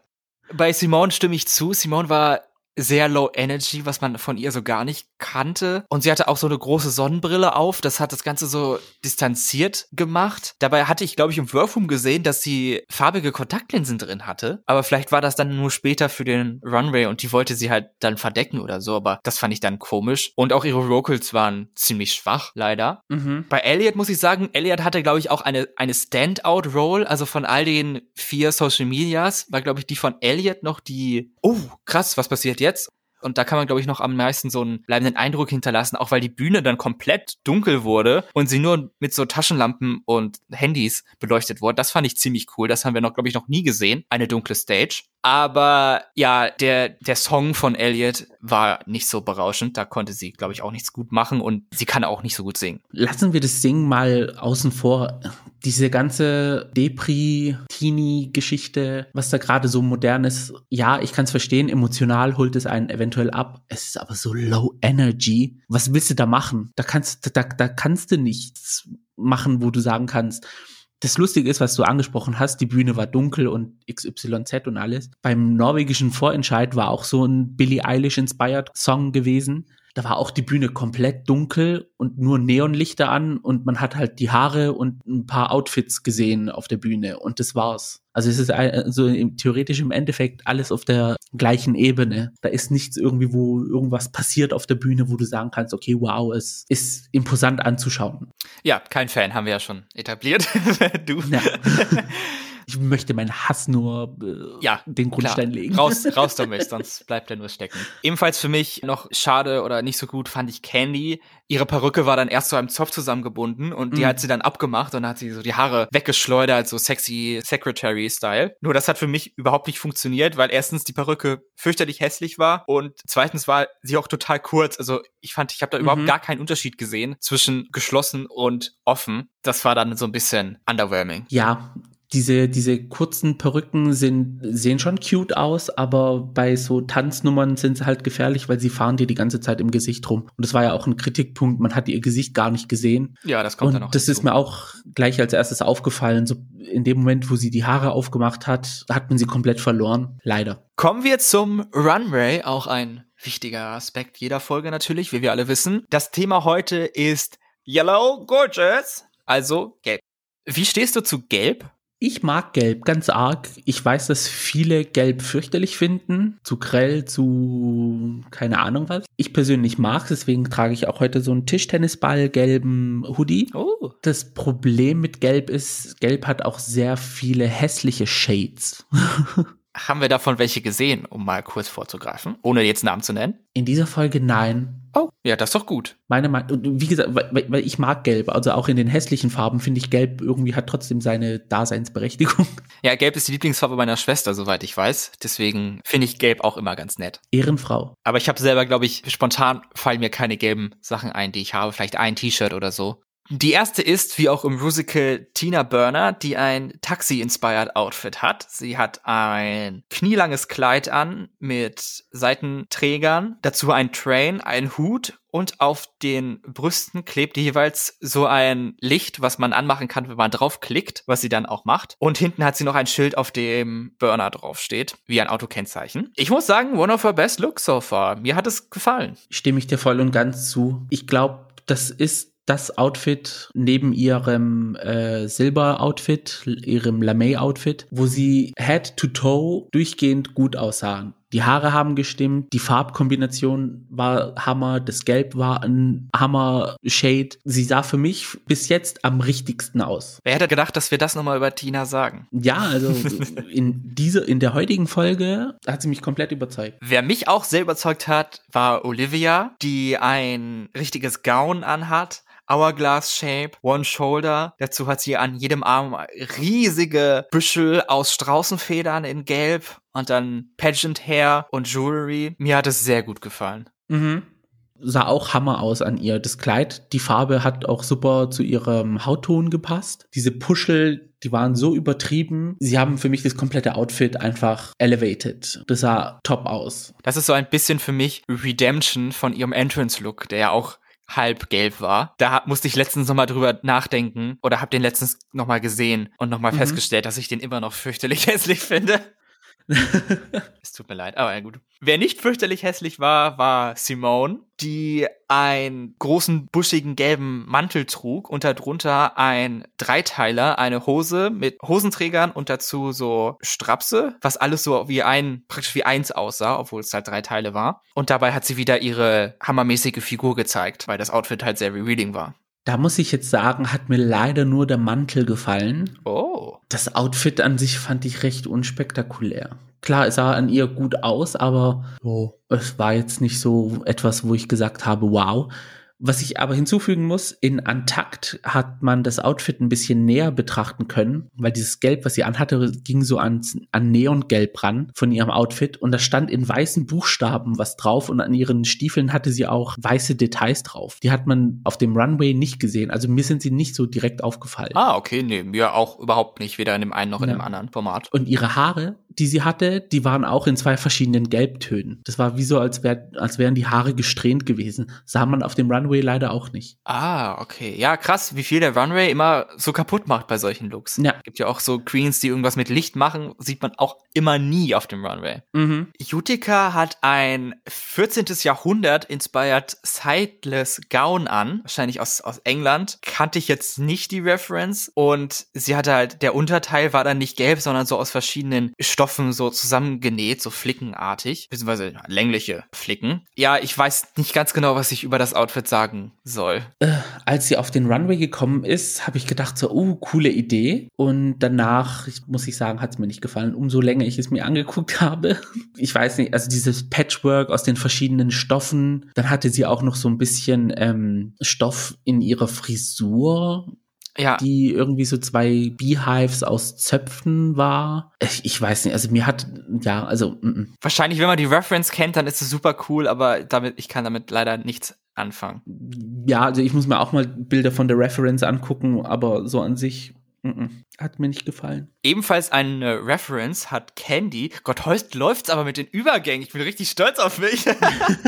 Bei Simone stimme ich zu. Simone war sehr low energy, was man von ihr so gar nicht kannte. Und sie hatte auch so eine große Sonnenbrille auf. Das hat das Ganze so distanziert gemacht. Dabei hatte ich, glaube ich, im Workroom gesehen, dass sie farbige Kontaktlinsen drin hatte. Aber vielleicht war das dann nur später für den Runway und die wollte sie halt dann verdecken oder so. Aber das fand ich dann komisch. Und auch ihre Vocals waren ziemlich schwach, leider. Mhm. Bei Elliot muss ich sagen, Elliot hatte, glaube ich, auch eine, eine Standout-Role. Also von all den vier Social Medias war, glaube ich, die von Elliot noch die, oh, krass, was passiert jetzt? Jetzt. Und da kann man, glaube ich, noch am meisten so einen bleibenden Eindruck hinterlassen, auch weil die Bühne dann komplett dunkel wurde und sie nur mit so Taschenlampen und Handys beleuchtet wurde. Das fand ich ziemlich cool. Das haben wir noch, glaube ich, noch nie gesehen. Eine dunkle Stage. Aber ja, der, der Song von Elliot war nicht so berauschend. Da konnte sie, glaube ich, auch nichts gut machen und sie kann auch nicht so gut singen. Lassen wir das Singen mal außen vor. Diese ganze Depri-Teenie-Geschichte, was da gerade so modern ist, ja, ich kann es verstehen, emotional holt es einen eventuell ab. Es ist aber so low energy. Was willst du da machen? Da kannst, da, da kannst du nichts machen, wo du sagen kannst, das Lustige ist, was du angesprochen hast, die Bühne war dunkel und XYZ und alles. Beim norwegischen Vorentscheid war auch so ein Billie Eilish-inspired Song gewesen da war auch die Bühne komplett dunkel und nur Neonlichter an und man hat halt die Haare und ein paar Outfits gesehen auf der Bühne und das war's. Also es ist also theoretisch im Endeffekt alles auf der gleichen Ebene. Da ist nichts irgendwie, wo irgendwas passiert auf der Bühne, wo du sagen kannst, okay, wow, es ist imposant anzuschauen. Ja, kein Fan, haben wir ja schon etabliert. du. Ja. Ich möchte meinen Hass nur äh, ja, den Grundstein klar. legen. Raus, raus damit, sonst bleibt er nur stecken. Ebenfalls für mich noch schade oder nicht so gut fand ich Candy. Ihre Perücke war dann erst zu einem Zopf zusammengebunden und die Mhm. hat sie dann abgemacht und hat sie so die Haare weggeschleudert, so sexy Secretary-Style. Nur das hat für mich überhaupt nicht funktioniert, weil erstens die Perücke fürchterlich hässlich war und zweitens war sie auch total kurz. Also ich fand, ich habe da überhaupt Mhm. gar keinen Unterschied gesehen zwischen geschlossen und offen. Das war dann so ein bisschen underwhelming. Ja, diese, diese kurzen Perücken sind, sehen schon cute aus, aber bei so Tanznummern sind sie halt gefährlich, weil sie fahren dir die ganze Zeit im Gesicht rum. Und das war ja auch ein Kritikpunkt, man hat ihr Gesicht gar nicht gesehen. Ja, das kommt dann noch Und das hinzu. ist mir auch gleich als erstes aufgefallen. So in dem Moment, wo sie die Haare aufgemacht hat, hat man sie komplett verloren. Leider. Kommen wir zum Runway, auch ein wichtiger Aspekt jeder Folge natürlich, wie wir alle wissen. Das Thema heute ist Yellow Gorgeous, also gelb. Wie stehst du zu gelb? Ich mag Gelb ganz arg. Ich weiß, dass viele Gelb fürchterlich finden. Zu grell, zu keine Ahnung was. Ich persönlich mag es, deswegen trage ich auch heute so einen Tischtennisball gelben Hoodie. Oh. Das Problem mit Gelb ist, Gelb hat auch sehr viele hässliche Shades. Haben wir davon welche gesehen, um mal kurz vorzugreifen, ohne jetzt Namen zu nennen? In dieser Folge nein. Oh, ja, das ist doch gut. Meine Meinung, wie gesagt, weil, weil ich mag Gelb, also auch in den hässlichen Farben finde ich Gelb irgendwie hat trotzdem seine Daseinsberechtigung. Ja, gelb ist die Lieblingsfarbe meiner Schwester, soweit ich weiß. Deswegen finde ich gelb auch immer ganz nett. Ehrenfrau. Aber ich habe selber, glaube ich, spontan fallen mir keine gelben Sachen ein, die ich habe. Vielleicht ein T-Shirt oder so. Die erste ist, wie auch im Musical, Tina Burner, die ein Taxi-inspired Outfit hat. Sie hat ein knielanges Kleid an mit Seitenträgern, dazu ein Train, ein Hut und auf den Brüsten klebt jeweils so ein Licht, was man anmachen kann, wenn man draufklickt, was sie dann auch macht. Und hinten hat sie noch ein Schild, auf dem Burner draufsteht, wie ein Autokennzeichen. Ich muss sagen, one of her best looks so far. Mir hat es gefallen. Stimme ich dir voll und ganz zu. Ich glaube, das ist das Outfit neben ihrem äh, Silber-Outfit, ihrem Lamé-Outfit, wo sie Head to Toe durchgehend gut aussahen. Die Haare haben gestimmt, die Farbkombination war Hammer, das Gelb war ein Hammer-Shade. Sie sah für mich bis jetzt am richtigsten aus. Wer hätte gedacht, dass wir das nochmal über Tina sagen? Ja, also in dieser, in der heutigen Folge hat sie mich komplett überzeugt. Wer mich auch sehr überzeugt hat, war Olivia, die ein richtiges Gown anhat. Hourglass Shape, One Shoulder. Dazu hat sie an jedem Arm riesige Büschel aus Straußenfedern in Gelb und dann Pageant Hair und Jewelry. Mir hat es sehr gut gefallen. Mhm. Sah auch Hammer aus an ihr. Das Kleid, die Farbe hat auch super zu ihrem Hautton gepasst. Diese Puschel, die waren so übertrieben. Sie haben für mich das komplette Outfit einfach elevated. Das sah top aus. Das ist so ein bisschen für mich Redemption von ihrem Entrance-Look, der ja auch halb gelb war. Da musste ich letztens nochmal drüber nachdenken oder hab den letztens nochmal gesehen und nochmal Mhm. festgestellt, dass ich den immer noch fürchterlich hässlich finde. Es tut mir leid, aber ja gut. Wer nicht fürchterlich hässlich war, war Simone, die einen großen, buschigen, gelben Mantel trug und darunter ein Dreiteiler, eine Hose mit Hosenträgern und dazu so Strapse, was alles so wie ein, praktisch wie eins aussah, obwohl es halt drei Teile war. Und dabei hat sie wieder ihre hammermäßige Figur gezeigt, weil das Outfit halt sehr revealing war. Da muss ich jetzt sagen, hat mir leider nur der Mantel gefallen. Oh. Das Outfit an sich fand ich recht unspektakulär. Klar, es sah an ihr gut aus, aber oh, es war jetzt nicht so etwas, wo ich gesagt habe, wow. Was ich aber hinzufügen muss, in Antakt hat man das Outfit ein bisschen näher betrachten können, weil dieses Gelb, was sie anhatte, ging so an, an Neongelb ran von ihrem Outfit und da stand in weißen Buchstaben was drauf und an ihren Stiefeln hatte sie auch weiße Details drauf. Die hat man auf dem Runway nicht gesehen, also mir sind sie nicht so direkt aufgefallen. Ah, okay, nee, mir auch überhaupt nicht, weder in dem einen noch in Ja. dem anderen Format. Und ihre Haare, die sie hatte, die waren auch in zwei verschiedenen Gelbtönen. Das war wie so, als, wär, als wären die Haare gesträhnt gewesen. Sah man auf dem Runway leider auch nicht. Ah, okay. Ja, krass, wie viel der Runway immer so kaputt macht bei solchen Looks. Ja. Gibt ja auch so Queens, die irgendwas mit Licht machen, sieht man auch immer nie auf dem Runway. Mhm. Utica hat ein 14. Jahrhundert inspired sideless Gown an, wahrscheinlich aus, aus England. Kannte ich jetzt nicht die Reference und sie hatte halt, der Unterteil war dann nicht gelb, sondern so aus verschiedenen Stoffen Stoffen so zusammengenäht, so flickenartig, beziehungsweise längliche Flicken. Ja, ich weiß nicht ganz genau, was ich über das Outfit sagen soll. Äh, als sie auf den Runway gekommen ist, habe ich gedacht so, oh, coole Idee. Und danach, ich, muss ich sagen, hat es mir nicht gefallen. Umso länger ich es mir angeguckt habe. Ich weiß nicht, also dieses Patchwork aus den verschiedenen Stoffen. Dann hatte sie auch noch so ein bisschen ähm, Stoff in ihrer Frisur ja. die irgendwie so zwei Beehives aus Zöpfen war. Ich, ich weiß nicht, also mir hat, ja, also. M -m. Wahrscheinlich, wenn man die Reference kennt, dann ist es super cool, aber damit, ich kann damit leider nichts anfangen. Ja, also ich muss mir auch mal Bilder von der Reference angucken, aber so an sich hat mir nicht gefallen. Ebenfalls eine Reference hat Candy. Gott, heute läuft's aber mit den Übergängen. Ich bin richtig stolz auf mich.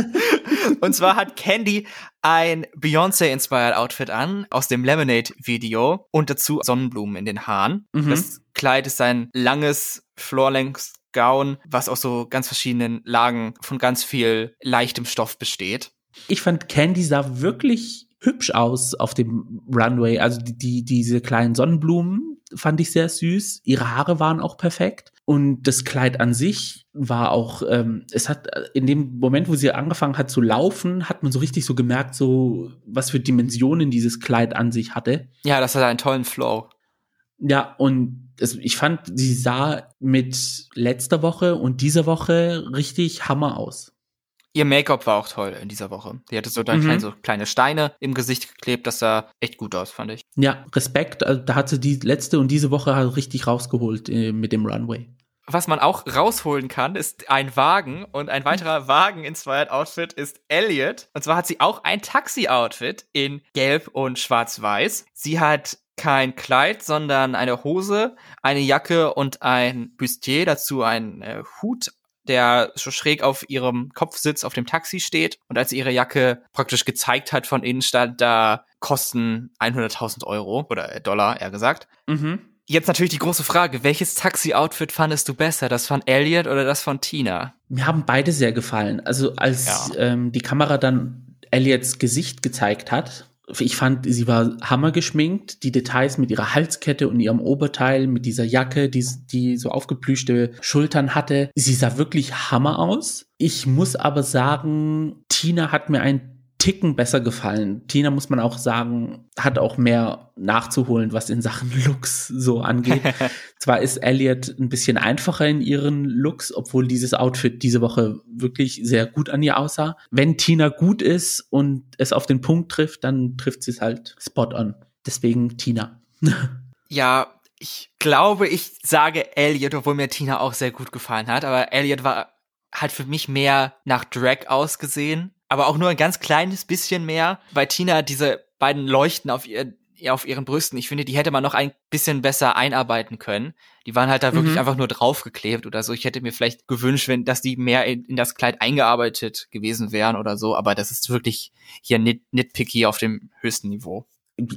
und zwar hat Candy ein Beyoncé-inspired Outfit an aus dem Lemonade-Video und dazu Sonnenblumen in den Haaren. Mhm. Das Kleid ist ein langes Floorlength Gown, was aus so ganz verschiedenen Lagen von ganz viel leichtem Stoff besteht. Ich fand Candy sah wirklich hübsch aus auf dem Runway. Also die, die, diese kleinen Sonnenblumen fand ich sehr süß. Ihre Haare waren auch perfekt. Und das Kleid an sich war auch, ähm, es hat in dem Moment, wo sie angefangen hat zu laufen, hat man so richtig so gemerkt, so was für Dimensionen dieses Kleid an sich hatte. Ja, das hat einen tollen Flow. Ja, und es, ich fand, sie sah mit letzter Woche und dieser Woche richtig Hammer aus. Ihr Make-up war auch toll in dieser Woche. Die hatte so dann mhm. kleine, so kleine Steine im Gesicht geklebt. Das sah echt gut aus, fand ich. Ja, Respekt. Also, da hat sie die letzte und diese Woche halt richtig rausgeholt äh, mit dem Runway. Was man auch rausholen kann, ist ein Wagen und ein weiterer Wagen Inspired Outfit ist Elliot. Und zwar hat sie auch ein Taxi-Outfit in Gelb und Schwarz-Weiß. Sie hat kein Kleid, sondern eine Hose, eine Jacke und ein Bustier, dazu ein äh, Hut der so schräg auf ihrem Kopfsitz auf dem Taxi steht. Und als sie ihre Jacke praktisch gezeigt hat von innen, stand da Kosten 100.000 Euro oder Dollar, eher gesagt. Mhm. Jetzt natürlich die große Frage, welches Taxi-Outfit fandest du besser? Das von Elliot oder das von Tina? Mir haben beide sehr gefallen. Also als ja. ähm, die Kamera dann Elliots Gesicht gezeigt hat, ich fand, sie war hammergeschminkt. Die Details mit ihrer Halskette und ihrem Oberteil, mit dieser Jacke, die, die so aufgeplüschte Schultern hatte. Sie sah wirklich hammer aus. Ich muss aber sagen, Tina hat mir ein Ticken besser gefallen. Tina, muss man auch sagen, hat auch mehr nachzuholen, was in Sachen Looks so angeht. Zwar ist Elliot ein bisschen einfacher in ihren Looks, obwohl dieses Outfit diese Woche wirklich sehr gut an ihr aussah. Wenn Tina gut ist und es auf den Punkt trifft, dann trifft sie es halt spot on. Deswegen Tina. ja, ich glaube, ich sage Elliot, obwohl mir Tina auch sehr gut gefallen hat, aber Elliot war halt für mich mehr nach Drag ausgesehen aber auch nur ein ganz kleines bisschen mehr, weil Tina diese beiden Leuchten auf ihr auf ihren Brüsten, ich finde, die hätte man noch ein bisschen besser einarbeiten können. Die waren halt da wirklich mhm. einfach nur draufgeklebt oder so. Ich hätte mir vielleicht gewünscht, wenn, dass die mehr in, in das Kleid eingearbeitet gewesen wären oder so, aber das ist wirklich hier nit, nitpicky auf dem höchsten Niveau.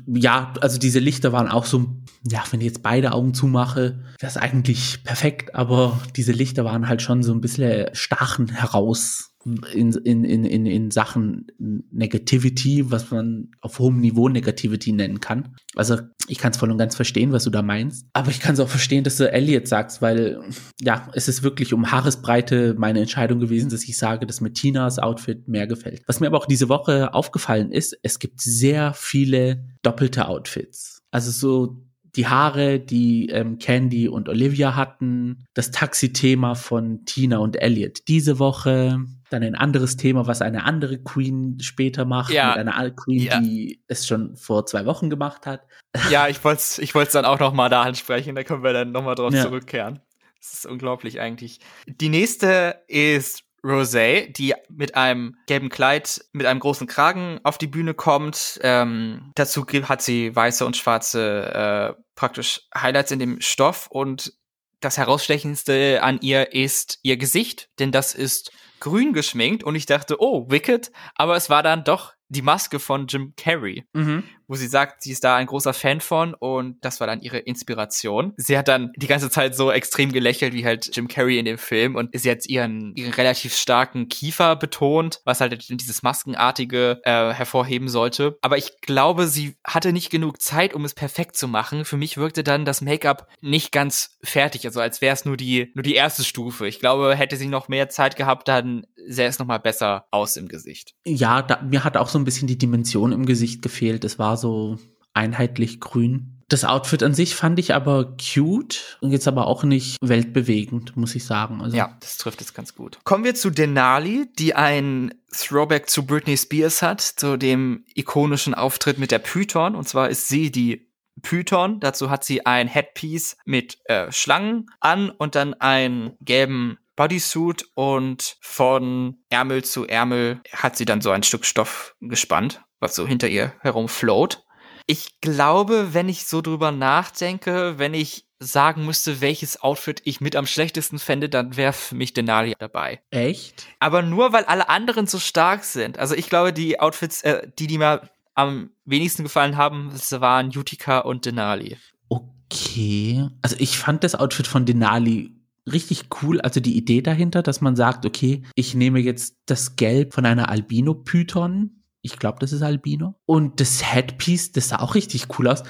Ja, also diese Lichter waren auch so, ja, wenn ich jetzt beide Augen zumache, wäre es eigentlich perfekt, aber diese Lichter waren halt schon so ein bisschen stachen heraus in, in, in, in, in Sachen Negativity, was man auf hohem Niveau Negativity nennen kann. Also ich kann es voll und ganz verstehen, was du da meinst. Aber ich kann es auch verstehen, dass du Elliot sagst, weil ja, es ist wirklich um Haaresbreite meine Entscheidung gewesen, dass ich sage, dass mir Tinas Outfit mehr gefällt. Was mir aber auch diese Woche aufgefallen ist, es gibt sehr viele doppelte Outfits. Also so die Haare, die ähm, Candy und Olivia hatten, das Taxi-Thema von Tina und Elliot diese Woche, dann ein anderes Thema, was eine andere Queen später macht, ja. mit einer Queen, ja. die es schon vor zwei Wochen gemacht hat. Ja, ich wollte es ich wollt's dann auch noch mal da ansprechen, da können wir dann noch mal drauf ja. zurückkehren. Das ist unglaublich eigentlich. Die nächste ist Rosé, die mit einem gelben Kleid, mit einem großen Kragen auf die Bühne kommt. Ähm, dazu hat sie weiße und schwarze äh, praktisch Highlights in dem Stoff und das herausstechendste an ihr ist ihr Gesicht, denn das ist grün geschminkt und ich dachte, oh, Wicked, aber es war dann doch die Maske von Jim Carrey, mhm. Wo sie sagt, sie ist da ein großer Fan von und das war dann ihre Inspiration. Sie hat dann die ganze Zeit so extrem gelächelt wie halt Jim Carrey in dem Film und sie hat ihren, ihren relativ starken Kiefer betont, was halt dieses Maskenartige äh, hervorheben sollte. Aber ich glaube, sie hatte nicht genug Zeit, um es perfekt zu machen. Für mich wirkte dann das Make-up nicht ganz fertig, also als wäre es nur die, nur die erste Stufe. Ich glaube, hätte sie noch mehr Zeit gehabt, dann sähe es nochmal besser aus im Gesicht. Ja, da, mir hat auch so ein bisschen die Dimension im Gesicht gefehlt. Es war so einheitlich grün. Das Outfit an sich fand ich aber cute und jetzt aber auch nicht weltbewegend, muss ich sagen. Also ja, das trifft es ganz gut. Kommen wir zu Denali, die ein Throwback zu Britney Spears hat, zu dem ikonischen Auftritt mit der Python. Und zwar ist sie die Python. Dazu hat sie ein Headpiece mit äh, Schlangen an und dann einen gelben Bodysuit und von Ärmel zu Ärmel hat sie dann so ein Stück Stoff gespannt, was so hinter ihr herum float. Ich glaube, wenn ich so drüber nachdenke, wenn ich sagen müsste, welches Outfit ich mit am schlechtesten fände, dann wäre für mich Denali dabei. Echt? Aber nur, weil alle anderen so stark sind. Also ich glaube, die Outfits, äh, die, die mir am wenigsten gefallen haben, waren Utica und Denali. Okay. Also ich fand das Outfit von Denali richtig cool, also die Idee dahinter, dass man sagt, okay, ich nehme jetzt das Gelb von einer Albino-Python, ich glaube, das ist Albino. Und das Headpiece, das sah auch richtig cool aus.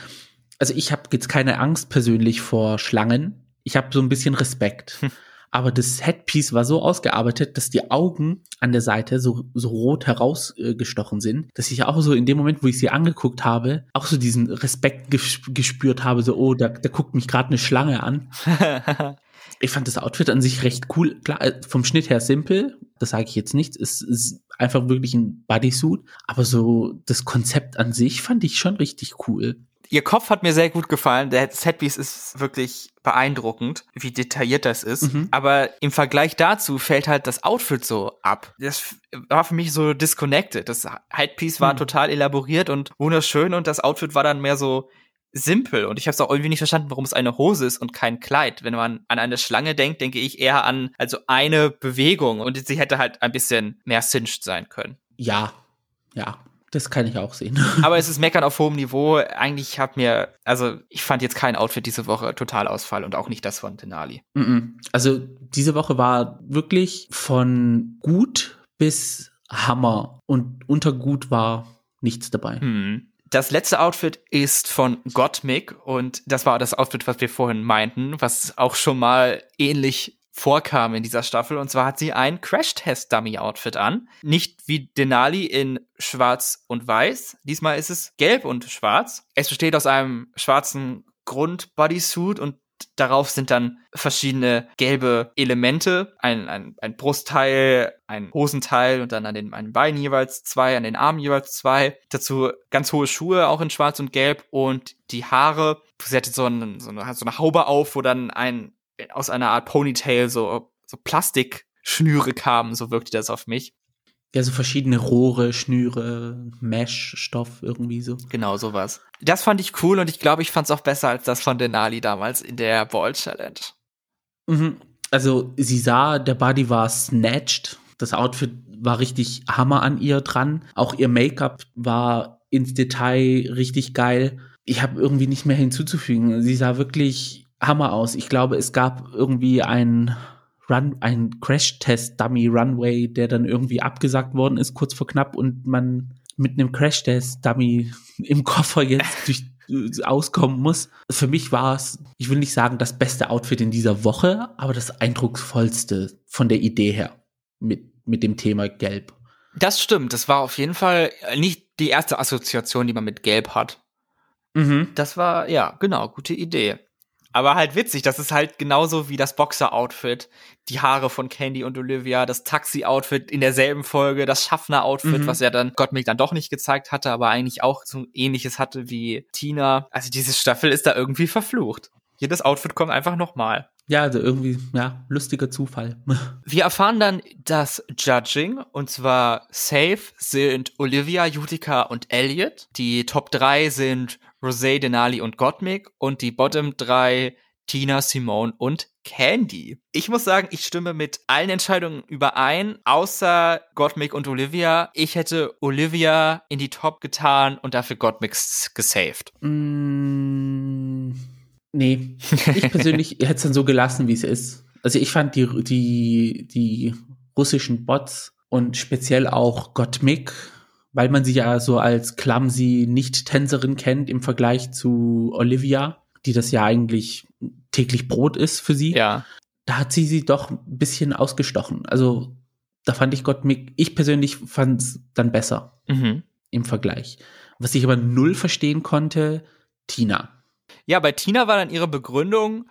Also ich habe jetzt keine Angst persönlich vor Schlangen. Ich habe so ein bisschen Respekt. Hm. Aber das Headpiece war so ausgearbeitet, dass die Augen an der Seite so, so rot herausgestochen äh, sind, dass ich auch so in dem Moment, wo ich sie angeguckt habe, auch so diesen Respekt gespürt habe, so, oh, da, da guckt mich gerade eine Schlange an. ich fand das Outfit an sich recht cool. Klar, äh, vom Schnitt her simpel, das sage ich jetzt nicht. Es ist einfach wirklich ein Bodysuit. Aber so das Konzept an sich fand ich schon richtig cool. Ihr Kopf hat mir sehr gut gefallen. Der Setpiece ist wirklich beeindruckend, wie detailliert das ist. Mhm. Aber im Vergleich dazu fällt halt das Outfit so ab. Das war für mich so disconnected. Das Headpiece war mhm. total elaboriert und wunderschön und das Outfit war dann mehr so simpel und ich habe es auch irgendwie nicht verstanden, warum es eine Hose ist und kein Kleid. Wenn man an eine Schlange denkt, denke ich eher an also eine Bewegung und sie hätte halt ein bisschen mehr cinched sein können. Ja, ja, das kann ich auch sehen. Aber es ist Meckern auf hohem Niveau. Eigentlich hat mir, also ich fand jetzt kein Outfit diese Woche total Ausfall und auch nicht das von Denali. Also diese Woche war wirklich von gut bis Hammer und unter gut war nichts dabei. Hm. Das letzte Outfit ist von Gottmik und das war das Outfit, was wir vorhin meinten, was auch schon mal ähnlich vorkam in dieser Staffel. Und zwar hat sie ein Crash-Test-Dummy-Outfit an. Nicht wie Denali in schwarz und weiß. Diesmal ist es gelb und schwarz. Es besteht aus einem schwarzen Grund-Bodysuit und darauf sind dann verschiedene gelbe Elemente, ein, ein, ein Brustteil, ein Hosenteil und dann an den an Beinen jeweils zwei, an den Armen jeweils zwei. Dazu ganz hohe Schuhe, auch in schwarz und gelb und die Haare. Sie hatte so, ein, so, eine, so eine Haube auf, wo dann ein aus einer Art Ponytail so, so Plastikschnüre kamen, so wirkte das auf mich. Ja, so verschiedene Rohre, Schnüre, Mesh-Stoff irgendwie so. Genau, sowas. Das fand ich cool und ich glaube, ich fand es auch besser als das von Denali damals in der Ball Challenge. Mhm. Also sie sah, der Body war snatched. Das Outfit war richtig Hammer an ihr dran. Auch ihr Make-up war ins Detail richtig geil. Ich habe irgendwie nicht mehr hinzuzufügen. Sie sah wirklich Hammer aus. Ich glaube, es gab irgendwie ein Run, ein Crash-Test-Dummy Runway, der dann irgendwie abgesagt worden ist, kurz vor knapp, und man mit einem Crash-Test-Dummy im Koffer jetzt durch äh, auskommen muss. Für mich war es, ich will nicht sagen, das beste Outfit in dieser Woche, aber das eindrucksvollste von der Idee her mit, mit dem Thema Gelb. Das stimmt. Das war auf jeden Fall nicht die erste Assoziation, die man mit Gelb hat. Mhm. Das war, ja, genau, gute Idee. Aber halt witzig, das ist halt genauso wie das Boxer-Outfit, die Haare von Candy und Olivia, das Taxi-Outfit in derselben Folge, das Schaffner-Outfit, mhm. was er dann Gottmik dann doch nicht gezeigt hatte, aber eigentlich auch so ähnliches hatte wie Tina. Also diese Staffel ist da irgendwie verflucht. Jedes Outfit kommt einfach nochmal. Ja, also irgendwie, ja, lustiger Zufall. Wir erfahren dann das Judging und zwar safe sind Olivia, Utica und Elliot. Die Top 3 sind Rosé, Denali und Gottmik und die Bottom 3 Tina, Simone und Candy. Ich muss sagen, ich stimme mit allen Entscheidungen überein, außer Gottmik und Olivia. Ich hätte Olivia in die Top getan und dafür Gottmik gesaved. Mm, nee, ich persönlich hätte es dann so gelassen, wie es ist. Also ich fand die, die, die russischen Bots und speziell auch Gottmik, weil man sie ja so als clumsy Nicht-Tänzerin kennt im Vergleich zu Olivia, die das ja eigentlich täglich Brot ist für sie. Ja. Da hat sie sie doch ein bisschen ausgestochen. Also da fand ich Gottmik, ich persönlich fand es dann besser Mhm. im Vergleich. Was ich aber null verstehen konnte, Tina. Ja, bei Tina war dann ihre Begründung,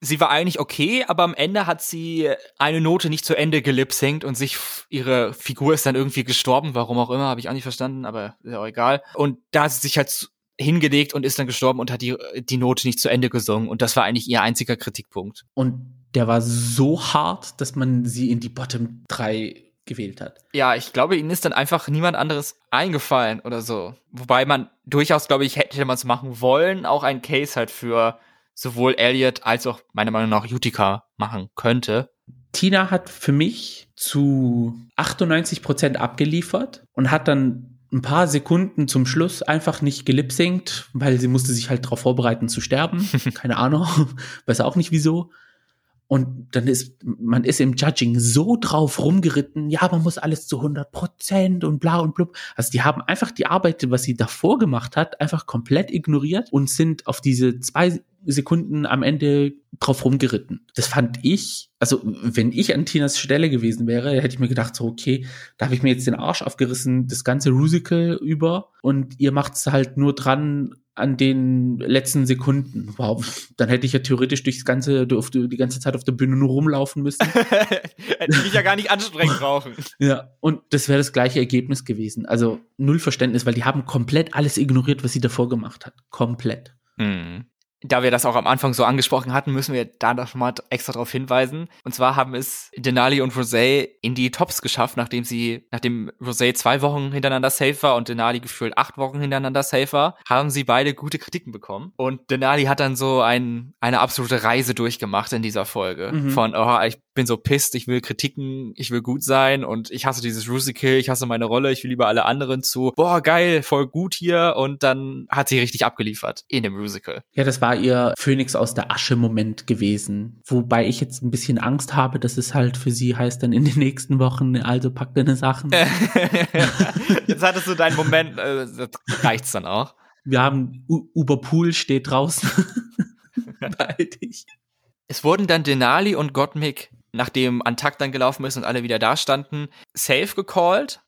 sie war eigentlich okay, aber am Ende hat sie eine Note nicht zu Ende gelipsingt und sich ihre Figur ist dann irgendwie gestorben, warum auch immer, habe ich auch nicht verstanden, aber ist ja auch egal. Und da hat sie sich halt hingelegt und ist dann gestorben und hat die, die Note nicht zu Ende gesungen und das war eigentlich ihr einziger Kritikpunkt. Und der war so hart, dass man sie in die Bottom 3 gewählt hat. Ja, ich glaube, ihnen ist dann einfach niemand anderes eingefallen oder so. Wobei man durchaus, glaube ich, hätte man es machen wollen, auch einen Case halt für sowohl Elliot als auch meiner Meinung nach Utica machen könnte. Tina hat für mich zu 98 Prozent abgeliefert und hat dann ein paar Sekunden zum Schluss einfach nicht gelipsingt, weil sie musste sich halt darauf vorbereiten zu sterben. Keine Ahnung, weiß auch nicht wieso. Und dann ist, man ist im Judging so drauf rumgeritten, ja, man muss alles zu 100 Prozent und bla und blub. Also die haben einfach die Arbeit, was sie davor gemacht hat, einfach komplett ignoriert und sind auf diese zwei Sekunden am Ende drauf rumgeritten. Das fand ich, also wenn ich an Tinas Stelle gewesen wäre, hätte ich mir gedacht, so okay, da habe ich mir jetzt den Arsch aufgerissen, das ganze Musical über und ihr macht's halt nur dran an den letzten Sekunden. Wow, dann hätte ich ja theoretisch durchs ganze, auf die, ganze Zeit auf der Bühne nur rumlaufen müssen. Hätte ich mich ja gar nicht anstrengend brauchen. ja, und das wäre das gleiche Ergebnis gewesen. Also null Verständnis, weil die haben komplett alles ignoriert, was sie davor gemacht hat. Komplett. Hm. Da wir das auch am Anfang so angesprochen hatten, müssen wir da noch mal extra darauf hinweisen. Und zwar haben es Denali und Rosé in die Tops geschafft, nachdem sie, nachdem Rosé zwei Wochen hintereinander safe war und Denali gefühlt acht Wochen hintereinander safe war, haben sie beide gute Kritiken bekommen. Und Denali hat dann so ein, eine absolute Reise durchgemacht in dieser Folge. Mhm. Von, oh, ich bin so pisst, ich will Kritiken, ich will gut sein und ich hasse dieses Rusical, ich hasse meine Rolle, ich will lieber alle anderen zu, boah, geil, voll gut hier. Und dann hat sie richtig abgeliefert in dem Musical. Ja, das war ihr Phönix aus der Asche Moment gewesen. Wobei ich jetzt ein bisschen Angst habe, dass es halt für sie heißt dann in den nächsten Wochen, also pack deine Sachen. Jetzt hattest du deinen Moment, äh, reicht's dann auch. Wir haben U Uberpool steht draußen. Beeil dich. Es wurden dann Denali und Gottmik, nachdem Antakt dann gelaufen ist und alle wieder da standen, safe gecallt.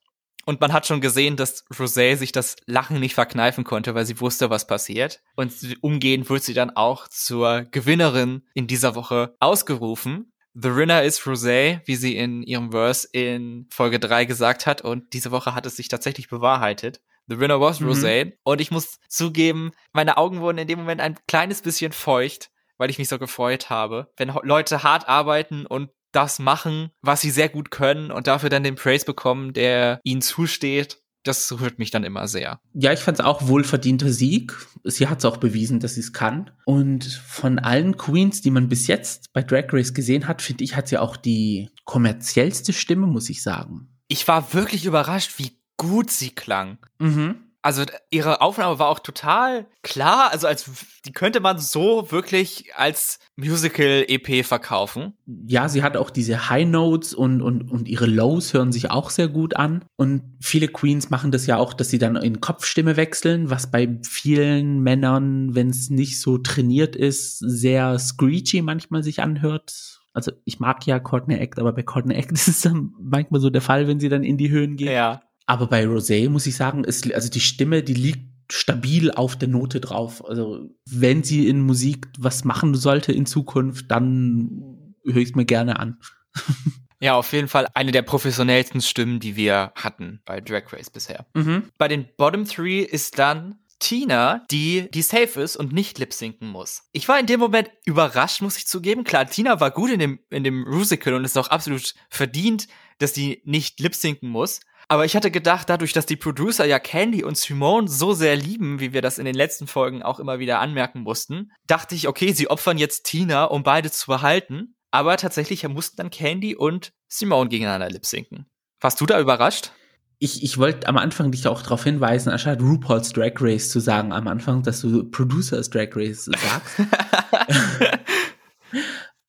Und man hat schon gesehen, dass Rosé sich das Lachen nicht verkneifen konnte, weil sie wusste, was passiert. Und umgehend wird sie dann auch zur Gewinnerin in dieser Woche ausgerufen. The winner is Rosé, wie sie in ihrem Verse in Folge 3 gesagt hat. Und diese Woche hat es sich tatsächlich bewahrheitet. The winner was Mhm. Rosé. Und ich muss zugeben, meine Augen wurden in dem Moment ein kleines bisschen feucht, weil ich mich so gefreut habe. Wenn Leute hart arbeiten und das machen, was sie sehr gut können und dafür dann den Praise bekommen, der ihnen zusteht, das rührt mich dann immer sehr. Ja, ich fand es auch wohlverdienter Sieg. Sie hat es auch bewiesen, dass sie es kann. Und von allen Queens, die man bis jetzt bei Drag Race gesehen hat, finde ich, hat sie auch die kommerziellste Stimme, muss ich sagen. Ich war wirklich überrascht, wie gut sie klang. Mhm. Also ihre Aufnahme war auch total klar, also als die könnte man so wirklich als Musical EP verkaufen. Ja, sie hat auch diese High Notes und, und, und ihre Lows hören sich auch sehr gut an. Und viele Queens machen das ja auch, dass sie dann in Kopfstimme wechseln, was bei vielen Männern, wenn es nicht so trainiert ist, sehr screechy manchmal sich anhört. Also ich mag ja Courtney Act, aber bei Courtney Act ist es dann manchmal so der Fall, wenn sie dann in die Höhen geht. Ja. Aber bei Rosé muss ich sagen, ist, also die Stimme, die liegt stabil auf der Note drauf. Also wenn sie in Musik was machen sollte in Zukunft, dann höre ich es mir gerne an. Ja, auf jeden Fall eine der professionellsten Stimmen, die wir hatten bei Drag Race bisher. Mhm. Bei den Bottom Three ist dann Tina, die, die safe ist und nicht lip-sinken muss. Ich war in dem Moment überrascht, muss ich zugeben. Klar, Tina war gut in dem, in dem Musical und ist auch absolut verdient, dass sie nicht lip-sinken muss. Aber ich hatte gedacht, dadurch, dass die Producer ja Candy und Simone so sehr lieben, wie wir das in den letzten Folgen auch immer wieder anmerken mussten, dachte ich, okay, sie opfern jetzt Tina, um beide zu behalten. Aber tatsächlich mussten dann Candy und Simone gegeneinander lipsinken. Warst du da überrascht? Ich, ich wollte am Anfang dich auch darauf hinweisen, anstatt RuPaul's Drag Race zu sagen am Anfang, dass du Producers Drag Race sagst.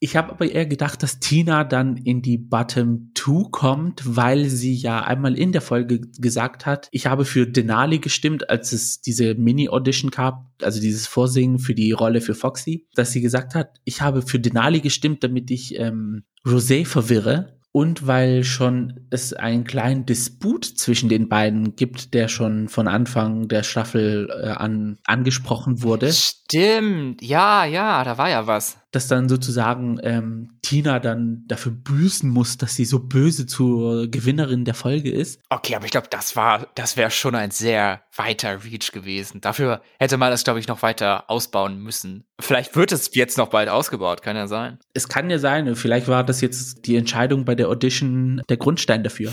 Ich habe aber eher gedacht, dass Tina dann in die Bottom 2 kommt, weil sie ja einmal in der Folge gesagt hat, ich habe für Denali gestimmt, als es diese Mini-Audition gab, also dieses Vorsingen für die Rolle für Foxy, dass sie gesagt hat, ich habe für Denali gestimmt, damit ich ähm, Rosé verwirre. Und weil schon es einen kleinen Disput zwischen den beiden gibt, der schon von Anfang der Staffel äh, an angesprochen wurde. Stimmt, ja, ja, da war ja was dass dann sozusagen ähm, Tina dann dafür büßen muss, dass sie so böse zur Gewinnerin der Folge ist. Okay, aber ich glaube, das war, das wäre schon ein sehr weiter Reach gewesen. Dafür hätte man das, glaube ich, noch weiter ausbauen müssen. Vielleicht wird es jetzt noch bald ausgebaut, kann ja sein. Es kann ja sein, vielleicht war das jetzt die Entscheidung bei der Audition der Grundstein dafür.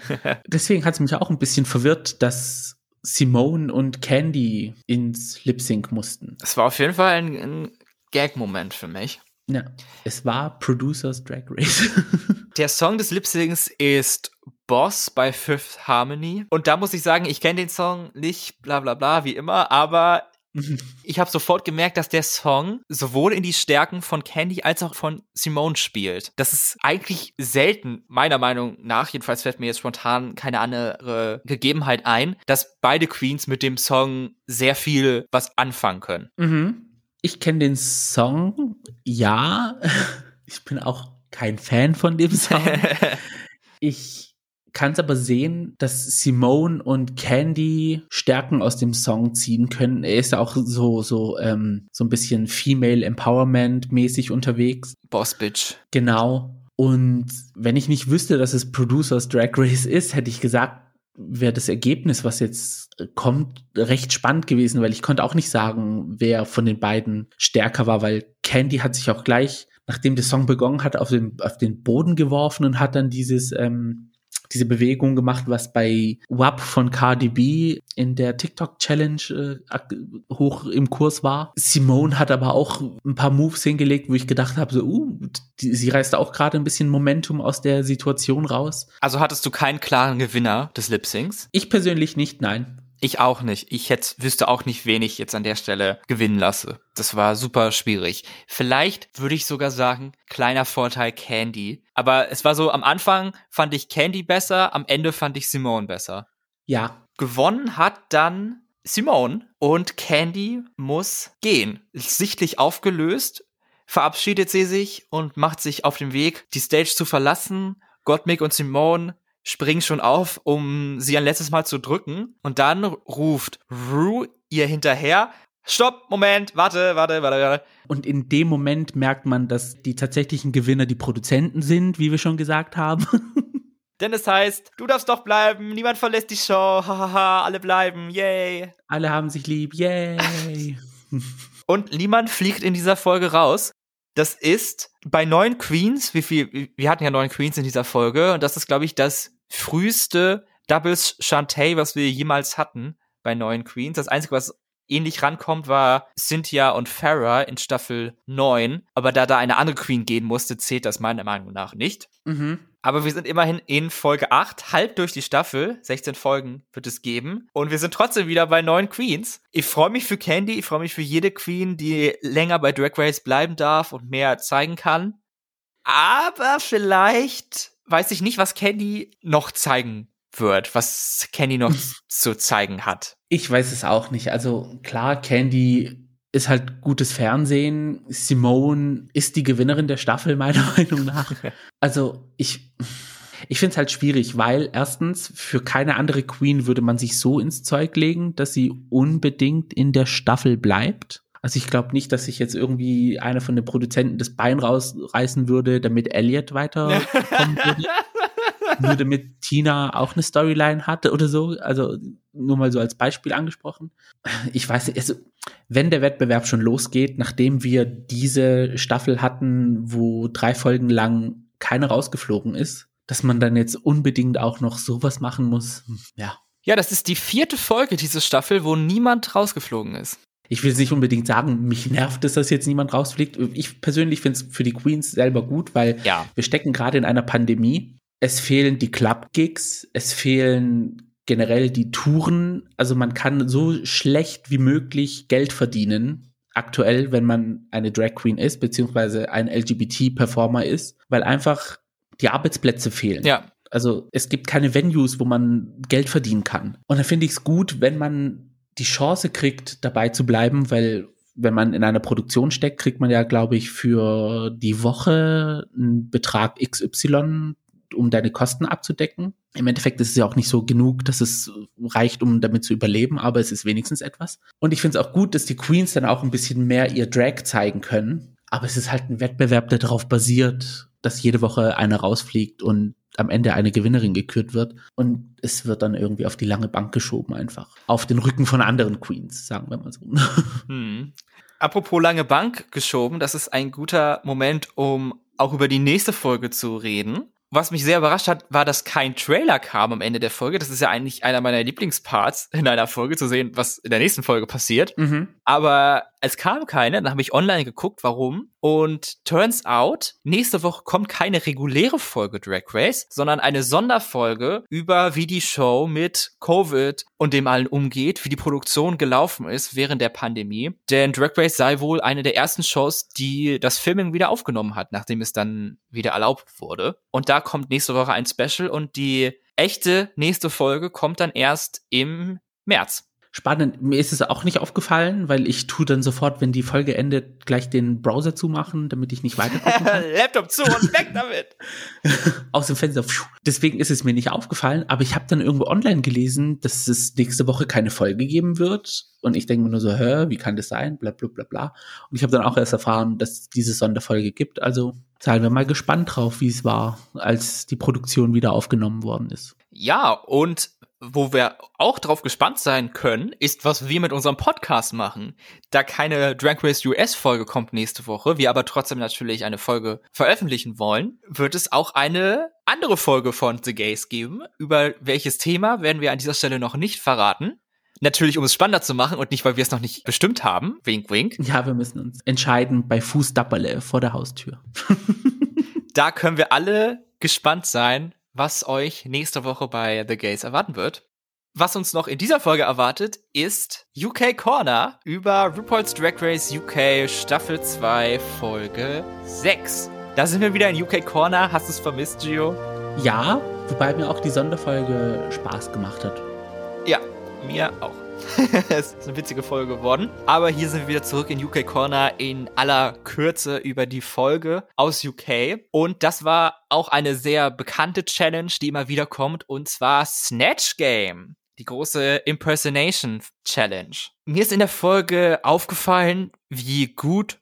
Deswegen hat es mich auch ein bisschen verwirrt, dass Simone und Candy ins Lip Sync mussten. Es war auf jeden Fall ein, ein Gag-Moment für mich. Ja, es war Producers Drag Race. Der Song des Lip-Syncs ist Boss bei Fifth Harmony. Und da muss ich sagen, ich kenne den Song nicht, bla bla bla, wie immer, aber ich habe sofort gemerkt, dass der Song sowohl in die Stärken von Candy als auch von Simone spielt. Das ist eigentlich selten, meiner Meinung nach, jedenfalls fällt mir jetzt spontan keine andere Gegebenheit ein, dass beide Queens mit dem Song sehr viel was anfangen können. Mhm. Ich kenne den Song, ja. Ich bin auch kein Fan von dem Song. ich kann es aber sehen, dass Simone und Candy Stärken aus dem Song ziehen können. Er ist auch so so ähm, so ein bisschen Female Empowerment mäßig unterwegs. Boss Bitch. Genau. Und wenn ich nicht wüsste, dass es Producers Drag Race ist, hätte ich gesagt, wäre das Ergebnis, was jetzt kommt, recht spannend gewesen, weil ich konnte auch nicht sagen, wer von den beiden stärker war, weil Candy hat sich auch gleich, nachdem der Song begonnen hat, auf den, auf den Boden geworfen und hat dann dieses ähm, diese Bewegung gemacht, was bei WAP von Cardi B in der TikTok Challenge äh, hoch im Kurs war. Simone hat aber auch ein paar Moves hingelegt, wo ich gedacht habe, so, uh, die, sie reißt auch gerade ein bisschen Momentum aus der Situation raus. Also hattest du keinen klaren Gewinner des Lip Syncs? Ich persönlich nicht, nein. Ich auch nicht. Ich hätte, wüsste auch nicht, wen ich jetzt an der Stelle gewinnen lasse. Das war super schwierig. Vielleicht würde ich sogar sagen, kleiner Vorteil Candy. Aber es war so, am Anfang fand ich Candy besser, am Ende fand ich Simone besser. Ja. Gewonnen hat dann Simone und Candy muss gehen. Sichtlich aufgelöst, verabschiedet sie sich und macht sich auf den Weg, die Stage zu verlassen. Gottmik und Simone springen schon auf, um sie ein letztes Mal zu drücken. Und dann ruft Rue ihr hinterher, Stopp, Moment, warte, warte, warte, warte. Und in dem Moment merkt man, dass die tatsächlichen Gewinner die Produzenten sind, wie wir schon gesagt haben. Denn es heißt, du darfst doch bleiben, niemand verlässt die Show, hahaha, alle bleiben, yay. Alle haben sich lieb, yay. Und niemand fliegt in dieser Folge raus. Das ist bei neun Queens, wie viel, wir hatten ja neun Queens in dieser Folge, und das ist, glaube ich, das früheste Doubles Shantae, was wir jemals hatten bei neuen Queens. Das Einzige, was ähnlich rankommt, war Cynthia und Farah in Staffel 9. Aber da da eine andere Queen gehen musste, zählt das meiner Meinung nach nicht. Mhm. Aber wir sind immerhin in Folge 8, halb durch die Staffel. 16 Folgen wird es geben. Und wir sind trotzdem wieder bei neun Queens. Ich freue mich für Candy, ich freue mich für jede Queen, die länger bei Drag Race bleiben darf und mehr zeigen kann. Aber vielleicht weiß ich nicht, was Candy noch zeigen wird, was Candy noch zu zeigen hat. Ich weiß es auch nicht. Also klar, Candy ist halt gutes Fernsehen. Simone ist die Gewinnerin der Staffel, meiner Meinung nach. Also ich, ich finde es halt schwierig, weil erstens, für keine andere Queen würde man sich so ins Zeug legen, dass sie unbedingt in der Staffel bleibt. Also ich glaube nicht, dass sich jetzt irgendwie einer von den Produzenten das Bein rausreißen würde, damit Elliot weiterkommen würde. Nur damit Tina auch eine Storyline hatte oder so. Also nur mal so als Beispiel angesprochen. Ich weiß nicht, also wenn der Wettbewerb schon losgeht, nachdem wir diese Staffel hatten, wo drei Folgen lang keiner rausgeflogen ist, dass man dann jetzt unbedingt auch noch sowas machen muss. Hm, ja. Ja, das ist die vierte Folge dieser Staffel, wo niemand rausgeflogen ist. Ich will es nicht unbedingt sagen, mich nervt es, dass jetzt niemand rausfliegt. Ich persönlich finde es für die Queens selber gut, weil ja. wir stecken gerade in einer Pandemie. Es fehlen die Club-Gigs, es fehlen generell die Touren. Also man kann so schlecht wie möglich Geld verdienen, aktuell, wenn man eine Drag Queen ist, beziehungsweise ein LGBT-Performer ist, weil einfach die Arbeitsplätze fehlen. Ja. Also es gibt keine Venues, wo man Geld verdienen kann. Und da finde ich es gut, wenn man die Chance kriegt, dabei zu bleiben, weil wenn man in einer Produktion steckt, kriegt man ja, glaube ich, für die Woche einen Betrag XY, um deine Kosten abzudecken. Im Endeffekt ist es ja auch nicht so genug, dass es reicht, um damit zu überleben, aber es ist wenigstens etwas. Und ich finde es auch gut, dass die Queens dann auch ein bisschen mehr ihr Drag zeigen können. Aber es ist halt ein Wettbewerb, der darauf basiert, dass jede Woche einer rausfliegt und am Ende eine Gewinnerin gekürt wird. Und es wird dann irgendwie auf die lange Bank geschoben einfach. Auf den Rücken von anderen Queens, sagen wir mal so. Hm. Apropos lange Bank geschoben, das ist ein guter Moment, um auch über die nächste Folge zu reden. Was mich sehr überrascht hat, war, dass kein Trailer kam am Ende der Folge. Das ist ja eigentlich einer meiner Lieblingsparts in einer Folge, zu sehen, was in der nächsten Folge passiert. Mhm. Aber es kam keine, dann habe ich online geguckt, warum. Und turns out, nächste Woche kommt keine reguläre Folge Drag Race, sondern eine Sonderfolge über, wie die Show mit Covid und dem allen umgeht, wie die Produktion gelaufen ist während der Pandemie. Denn Drag Race sei wohl eine der ersten Shows, die das Filming wieder aufgenommen hat, nachdem es dann wieder erlaubt wurde. Und da kommt nächste Woche ein Special und die echte nächste Folge kommt dann erst im März. Spannend. Mir ist es auch nicht aufgefallen, weil ich tue dann sofort, wenn die Folge endet, gleich den Browser zumachen, damit ich nicht weiter kann. Laptop zu und weg damit. Aus dem Fenster. Deswegen ist es mir nicht aufgefallen, aber ich habe dann irgendwo online gelesen, dass es nächste Woche keine Folge geben wird. Und ich denke mir nur so, hä, wie kann das sein? Bla bla bla bla. Und ich habe dann auch erst erfahren, dass es diese Sonderfolge gibt. Also seien wir mal gespannt drauf, wie es war, als die Produktion wieder aufgenommen worden ist. Ja, und wo wir auch drauf gespannt sein können, ist, was wir mit unserem Podcast machen. Da keine Drag Race US Folge kommt nächste Woche, wir aber trotzdem natürlich eine Folge veröffentlichen wollen, wird es auch eine andere Folge von The Gays geben. Über welches Thema werden wir an dieser Stelle noch nicht verraten. Natürlich, um es spannender zu machen und nicht, weil wir es noch nicht bestimmt haben. Wink, wink. Ja, wir müssen uns entscheiden bei Fußdapperle vor der Haustür. da können wir alle gespannt sein, was euch nächste Woche bei The Gays erwarten wird. Was uns noch in dieser Folge erwartet, ist UK Corner über RuPaul's Drag Race UK Staffel 2 Folge 6. Da sind wir wieder in UK Corner. Hast du es vermisst, Gio? Ja, wobei mir auch die Sonderfolge Spaß gemacht hat. Ja, mir auch. es ist eine witzige Folge geworden. Aber hier sind wir wieder zurück in UK Corner in aller Kürze über die Folge aus UK. Und das war auch eine sehr bekannte Challenge, die immer wieder kommt, und zwar Snatch Game. Die große Impersonation Challenge. Mir ist in der Folge aufgefallen, wie gut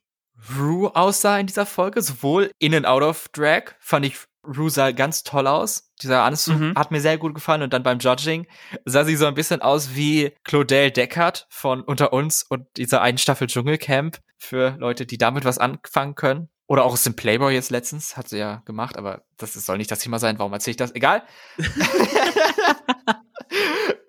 Rue aussah in dieser Folge, sowohl in and out of Drag, fand ich Rue sah ganz toll aus. Dieser Anzug mhm. hat mir sehr gut gefallen. Und dann beim Judging sah sie so ein bisschen aus wie Claudel Deckard von Unter uns und dieser einen Staffel Dschungelcamp für Leute, die damit was anfangen können. Oder auch aus dem Playboy jetzt letztens, hat sie ja gemacht, aber das soll nicht das Thema sein. Warum erzähle ich das? Egal.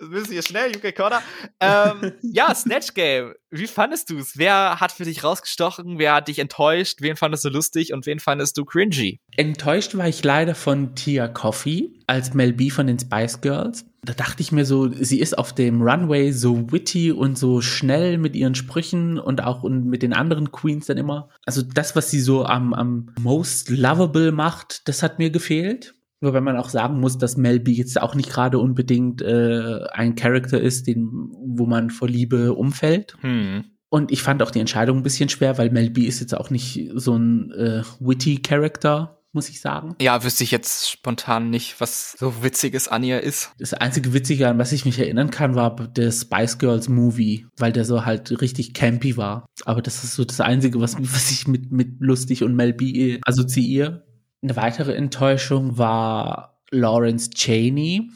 müssen hier schnell, UK Corner. Ähm, ja, Snatch Game. Wie fandest du es? Wer hat für dich rausgestochen? Wer hat dich enttäuscht? Wen fandest du lustig und wen fandest du cringy? Enttäuscht war ich leider von Tia Coffee als Mel B von den Spice Girls. Da dachte ich mir so, sie ist auf dem Runway so witty und so schnell mit ihren Sprüchen und auch mit den anderen Queens dann immer. Also das, was sie so am, am most lovable macht, das hat mir gefehlt. Wobei man auch sagen muss, dass Mel B jetzt auch nicht gerade unbedingt äh, ein Charakter ist, den, wo man vor Liebe umfällt. Hm. Und ich fand auch die Entscheidung ein bisschen schwer, weil Mel B ist jetzt auch nicht so ein äh, witty Charakter, muss ich sagen. Ja, wüsste ich jetzt spontan nicht, was so Witziges an ihr ist. Das einzige Witzige, an was ich mich erinnern kann, war der Spice Girls Movie, weil der so halt richtig campy war. Aber das ist so das Einzige, was, was ich mit, mit lustig und Mel B assoziiere. Eine weitere Enttäuschung war Lawrence Cheney.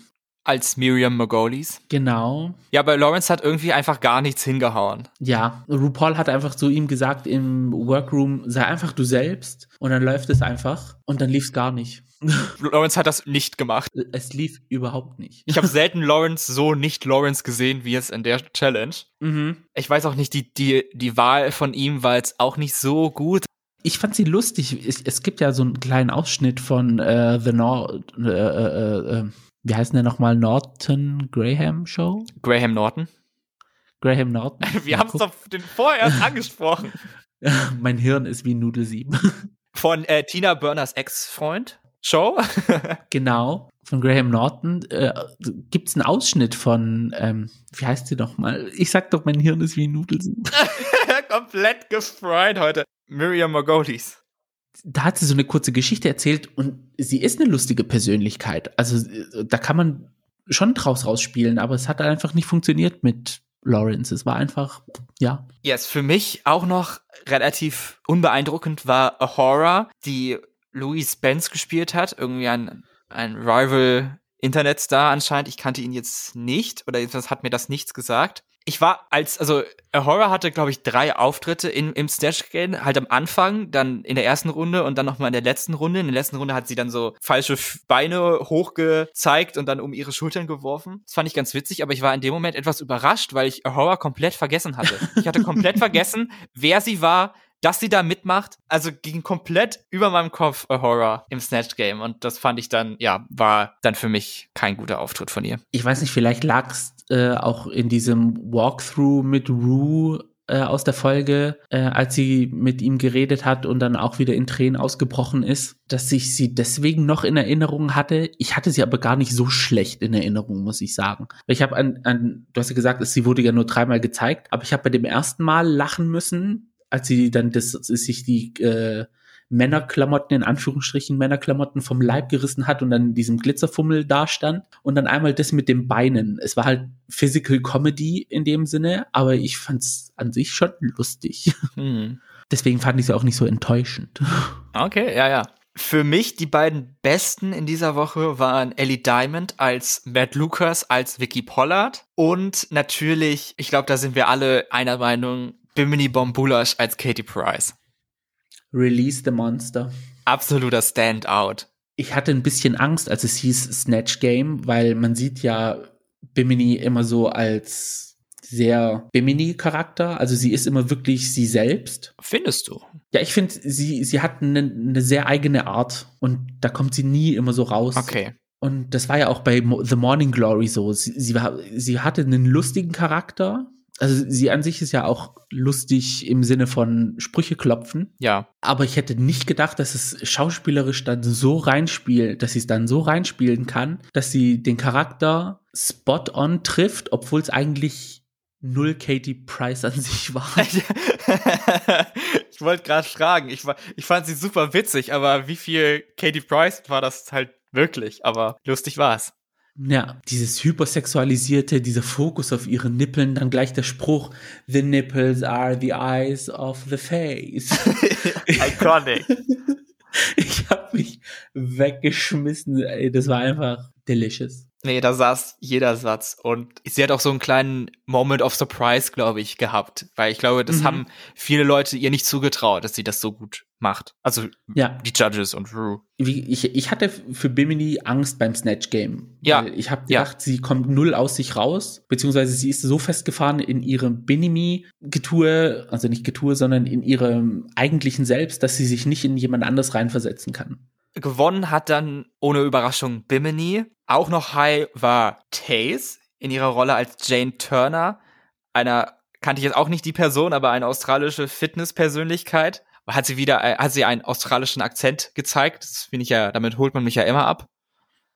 als Miriam Margolis. Genau. Ja, aber Lawrence hat irgendwie einfach gar nichts hingehauen. Ja, RuPaul hat einfach zu ihm gesagt im Workroom, sei einfach du selbst und dann läuft es einfach und dann lief es gar nicht. Lawrence hat das nicht gemacht. Es lief überhaupt nicht. Ich habe selten Lawrence so nicht Lawrence gesehen wie jetzt in der Challenge. Mhm. Ich weiß auch nicht, die, die, die Wahl von ihm war jetzt auch nicht so gut. Ich fand sie lustig. Es, es gibt ja so einen kleinen Ausschnitt von äh, The Nor äh, äh, äh, wie heißt der nochmal? Norton Graham Show? Graham Norton. Graham Norton. Wir haben es doch den vorher angesprochen. mein Hirn ist wie Nudel 7. Von äh, Tina Burners Ex-Freund. Show. genau, von Graham Norton. Äh, Gibt es einen Ausschnitt von, ähm, wie heißt sie doch mal? Ich sag doch, mein Hirn ist wie Nudeln. Komplett gefreut heute. Miriam Margolis. Da hat sie so eine kurze Geschichte erzählt und sie ist eine lustige Persönlichkeit. Also äh, da kann man schon draus rausspielen, aber es hat einfach nicht funktioniert mit Lawrence. Es war einfach, ja. Yes, für mich auch noch relativ unbeeindruckend war Ahura, die Louis Spence gespielt hat, irgendwie ein, ein Rival Internetstar anscheinend. Ich kannte ihn jetzt nicht oder etwas hat mir das nichts gesagt. Ich war als, also Horror hatte, glaube ich, drei Auftritte in, im Snatch Game, halt am Anfang, dann in der ersten Runde und dann nochmal in der letzten Runde. In der letzten Runde hat sie dann so falsche Beine hochgezeigt und dann um ihre Schultern geworfen. Das fand ich ganz witzig, aber ich war in dem Moment etwas überrascht, weil ich Horror komplett vergessen hatte. Ich hatte komplett vergessen, wer sie war, dass sie da mitmacht, also ging komplett über meinem Kopf a Horror im Snatch Game und das fand ich dann, ja, war dann für mich kein guter Auftritt von ihr. Ich weiß nicht, vielleicht lag es äh, auch in diesem Walkthrough mit Rue äh, aus der Folge, äh, als sie mit ihm geredet hat und dann auch wieder in Tränen ausgebrochen ist, dass ich sie deswegen noch in Erinnerung hatte. Ich hatte sie aber gar nicht so schlecht in Erinnerung, muss ich sagen. Ich habe an, an, du hast ja gesagt, sie wurde ja nur dreimal gezeigt, aber ich habe bei dem ersten Mal lachen müssen, als sie dann das, sich die äh, Männerklamotten, in Anführungsstrichen Männerklamotten vom Leib gerissen hat und dann in diesem Glitzerfummel dastand. Und dann einmal das mit den Beinen. Es war halt Physical Comedy in dem Sinne, aber ich fand's an sich schon lustig. Hm. Deswegen fand ich sie auch nicht so enttäuschend. Okay, ja, ja. Für mich die beiden besten in dieser Woche waren Ellie Diamond als Matt Lucas als Vicky Pollard und natürlich, ich glaube, da sind wir alle einer Meinung, Bimini Bombulash als Katie Price. Release the Monster. Absoluter Standout. Ich hatte ein bisschen Angst, als es hieß Snatch Game, weil man sieht ja Bimini immer so als sehr Bimini-Charakter. Also sie ist immer wirklich sie selbst. Findest du? Ja, ich finde, sie, sie hat eine, eine sehr eigene Art und da kommt sie nie immer so raus. Okay. Und das war ja auch bei The Morning Glory so. Sie, sie, war, sie hatte einen lustigen Charakter, also sie an sich ist ja auch lustig im Sinne von Sprüche klopfen. Ja. Aber ich hätte nicht gedacht, dass es schauspielerisch dann so reinspielt, dass sie es dann so reinspielen kann, dass sie den Charakter spot on trifft, obwohl es eigentlich null Katie Price an sich war. ich wollte gerade fragen, ich, war, ich fand sie super witzig, aber wie viel Katie Price war das halt wirklich? Aber lustig war es. Ja, dieses hypersexualisierte, dieser Fokus auf ihre Nippeln, dann gleich der Spruch, the nipples are the eyes of the face. Iconic. ich habe mich weggeschmissen, das war einfach delicious. Nee, da saß jeder Satz. Und sie hat auch so einen kleinen Moment of Surprise, glaube ich, gehabt. Weil ich glaube, das mhm. haben viele Leute ihr nicht zugetraut, dass sie das so gut macht. Also ja. die Judges und Rue. Ich, ich hatte für Bimini Angst beim Snatch Game. Ja. Ich habe gedacht, ja. sie kommt null aus sich raus, beziehungsweise sie ist so festgefahren in ihrem Bimini-Getue, also nicht Getue, sondern in ihrem eigentlichen Selbst, dass sie sich nicht in jemand anders reinversetzen kann. Gewonnen hat dann ohne Überraschung Bimini. Auch noch high war Taze in ihrer Rolle als Jane Turner, einer kannte ich jetzt auch nicht die Person, aber eine australische Fitnesspersönlichkeit. Hat sie wieder, äh, hat sie einen australischen Akzent gezeigt. Das finde ich ja, damit holt man mich ja immer ab.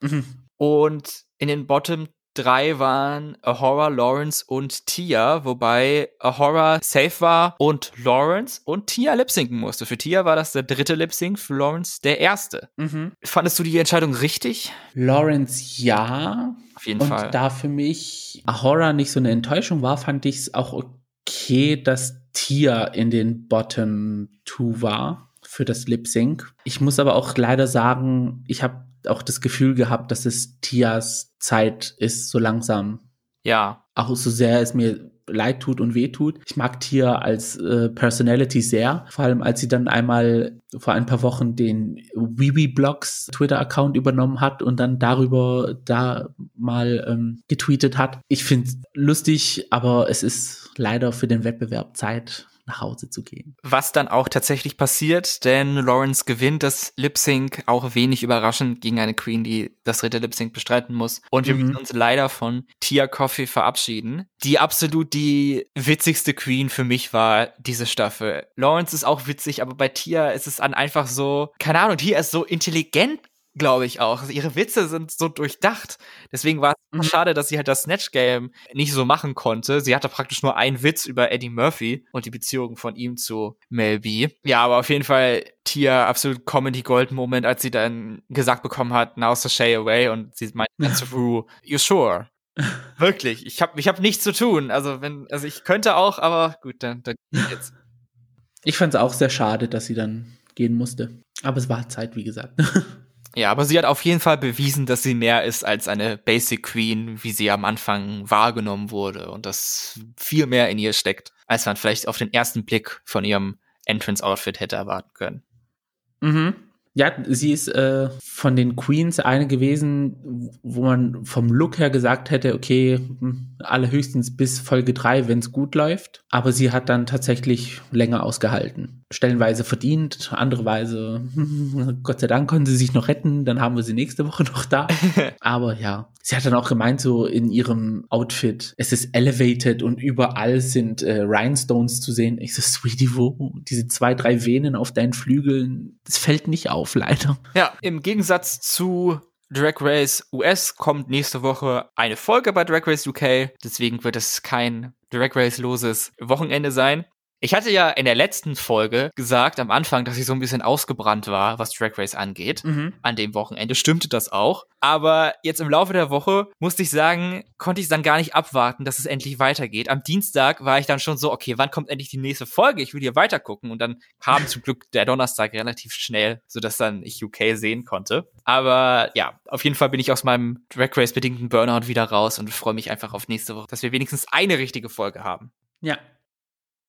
Mhm. Und in den Bottom drei waren Ahora, Lawrence und Tia, wobei Ahora safe war und Lawrence und Tia lipsinken musste. Für Tia war das der dritte Lipsync, für Lawrence der erste. Mhm. Fandest du die Entscheidung richtig? Lawrence ja. Auf jeden und Fall. Und da für mich Ahora nicht so eine Enttäuschung war, fand ich es auch okay, dass Tia in den Bottom Two war für das Lip Sync. Ich muss aber auch leider sagen, ich habe auch das Gefühl gehabt, dass es Tias Zeit ist, so langsam. Ja. Auch so sehr es mir leid tut und weh tut. Ich mag Tia als äh, Personality sehr, vor allem als sie dann einmal vor ein paar Wochen den WeWe-Blogs Twitter-Account übernommen hat und dann darüber da mal ähm, getweetet hat. Ich finde lustig, aber es ist leider für den Wettbewerb Zeit nach Hause zu gehen. Was dann auch tatsächlich passiert, denn Lawrence gewinnt das Lip Sync auch wenig überraschend gegen eine Queen, die das dritte Lip Sync bestreiten muss. Und wir mhm. müssen uns leider von Tia Coffee verabschieden, die absolut die witzigste Queen für mich war, diese Staffel. Lawrence ist auch witzig, aber bei Tia ist es dann einfach so, keine Ahnung, Tia ist so intelligent glaube ich auch. Also ihre Witze sind so durchdacht. Deswegen war es mhm. schade, dass sie halt das Snatch Game nicht so machen konnte. Sie hatte praktisch nur einen Witz über Eddie Murphy und die Beziehung von ihm zu Mel B. Ja, aber auf jeden Fall Tia absolut Comedy Gold Moment, als sie dann gesagt bekommen hat, now sashay away und sie meinte zu Ru, you sure? Wirklich, ich habe ich hab nichts zu tun. Also wenn also ich könnte auch, aber gut, dann dann jetzt. Ich fand es auch sehr schade, dass sie dann gehen musste. Aber es war Zeit, wie gesagt. Ja, aber sie hat auf jeden Fall bewiesen, dass sie mehr ist als eine Basic Queen, wie sie am Anfang wahrgenommen wurde und dass viel mehr in ihr steckt, als man vielleicht auf den ersten Blick von ihrem Entrance-Outfit hätte erwarten können. Mhm. Ja, sie ist äh, von den Queens eine gewesen, wo man vom Look her gesagt hätte, okay, hm, allerhöchstens bis Folge drei, wenn es gut läuft. Aber sie hat dann tatsächlich länger ausgehalten. Stellenweise verdient, andere Weise, Gott sei Dank konnten sie sich noch retten, dann haben wir sie nächste Woche noch da. Aber ja, sie hat dann auch gemeint, so in ihrem Outfit, es ist elevated und überall sind äh, Rhinestones zu sehen. Ich so, Sweetie, wo? Diese zwei, drei Venen auf deinen Flügeln, das fällt nicht auf, leider. Ja, im Gegensatz zu Drag Race US kommt nächste Woche eine Folge bei Drag Race UK. Deswegen wird es kein Drag Race loses Wochenende sein. Ich hatte ja in der letzten Folge gesagt am Anfang, dass ich so ein bisschen ausgebrannt war, was Drag Race angeht. Mhm. An dem Wochenende stimmte das auch. Aber jetzt im Laufe der Woche musste ich sagen, konnte ich dann gar nicht abwarten, dass es endlich weitergeht. Am Dienstag war ich dann schon so, okay, wann kommt endlich die nächste Folge? Ich will hier weiter gucken. Und dann kam zum Glück der Donnerstag relativ schnell, sodass dann ich UK sehen konnte. Aber ja, auf jeden Fall bin ich aus meinem Drag Race bedingten Burnout wieder raus und freue mich einfach auf nächste Woche, dass wir wenigstens eine richtige Folge haben. Ja,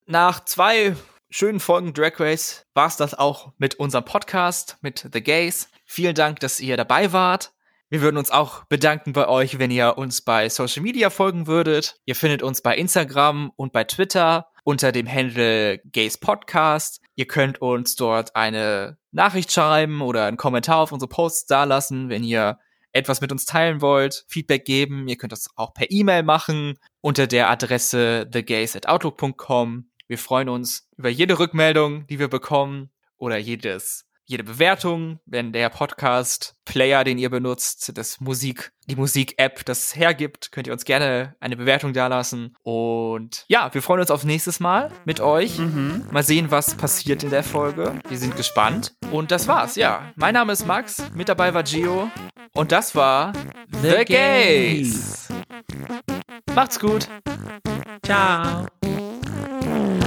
nach zwei schönen Folgen Drag Race war es das auch mit unserem Podcast, mit The Gays. Vielen Dank, dass ihr dabei wart. Wir würden uns auch bedanken bei euch, wenn ihr uns bei Social Media folgen würdet. Ihr findet uns bei Instagram und bei Twitter unter dem Handle Gays Podcast. Ihr könnt uns dort eine Nachricht schreiben oder einen Kommentar auf unsere Posts dalassen, wenn ihr etwas mit uns teilen wollt, Feedback geben. Ihr könnt das auch per E-Mail machen unter der Adresse thegays@outlook.com. Wir freuen uns über jede Rückmeldung, die wir bekommen oder jedes jede Bewertung, wenn der Podcast Player, den ihr benutzt, das Musik, die Musik-App das hergibt, könnt ihr uns gerne eine Bewertung dalassen. Und ja, wir freuen uns auf nächstes Mal mit euch. Mhm. Mal sehen, was passiert in der Folge. Wir sind gespannt. Und das war's, ja. Mein Name ist Max, mit dabei war Gio. Und das war The, The Gays. Macht's gut. Ciao. Mm-hmm.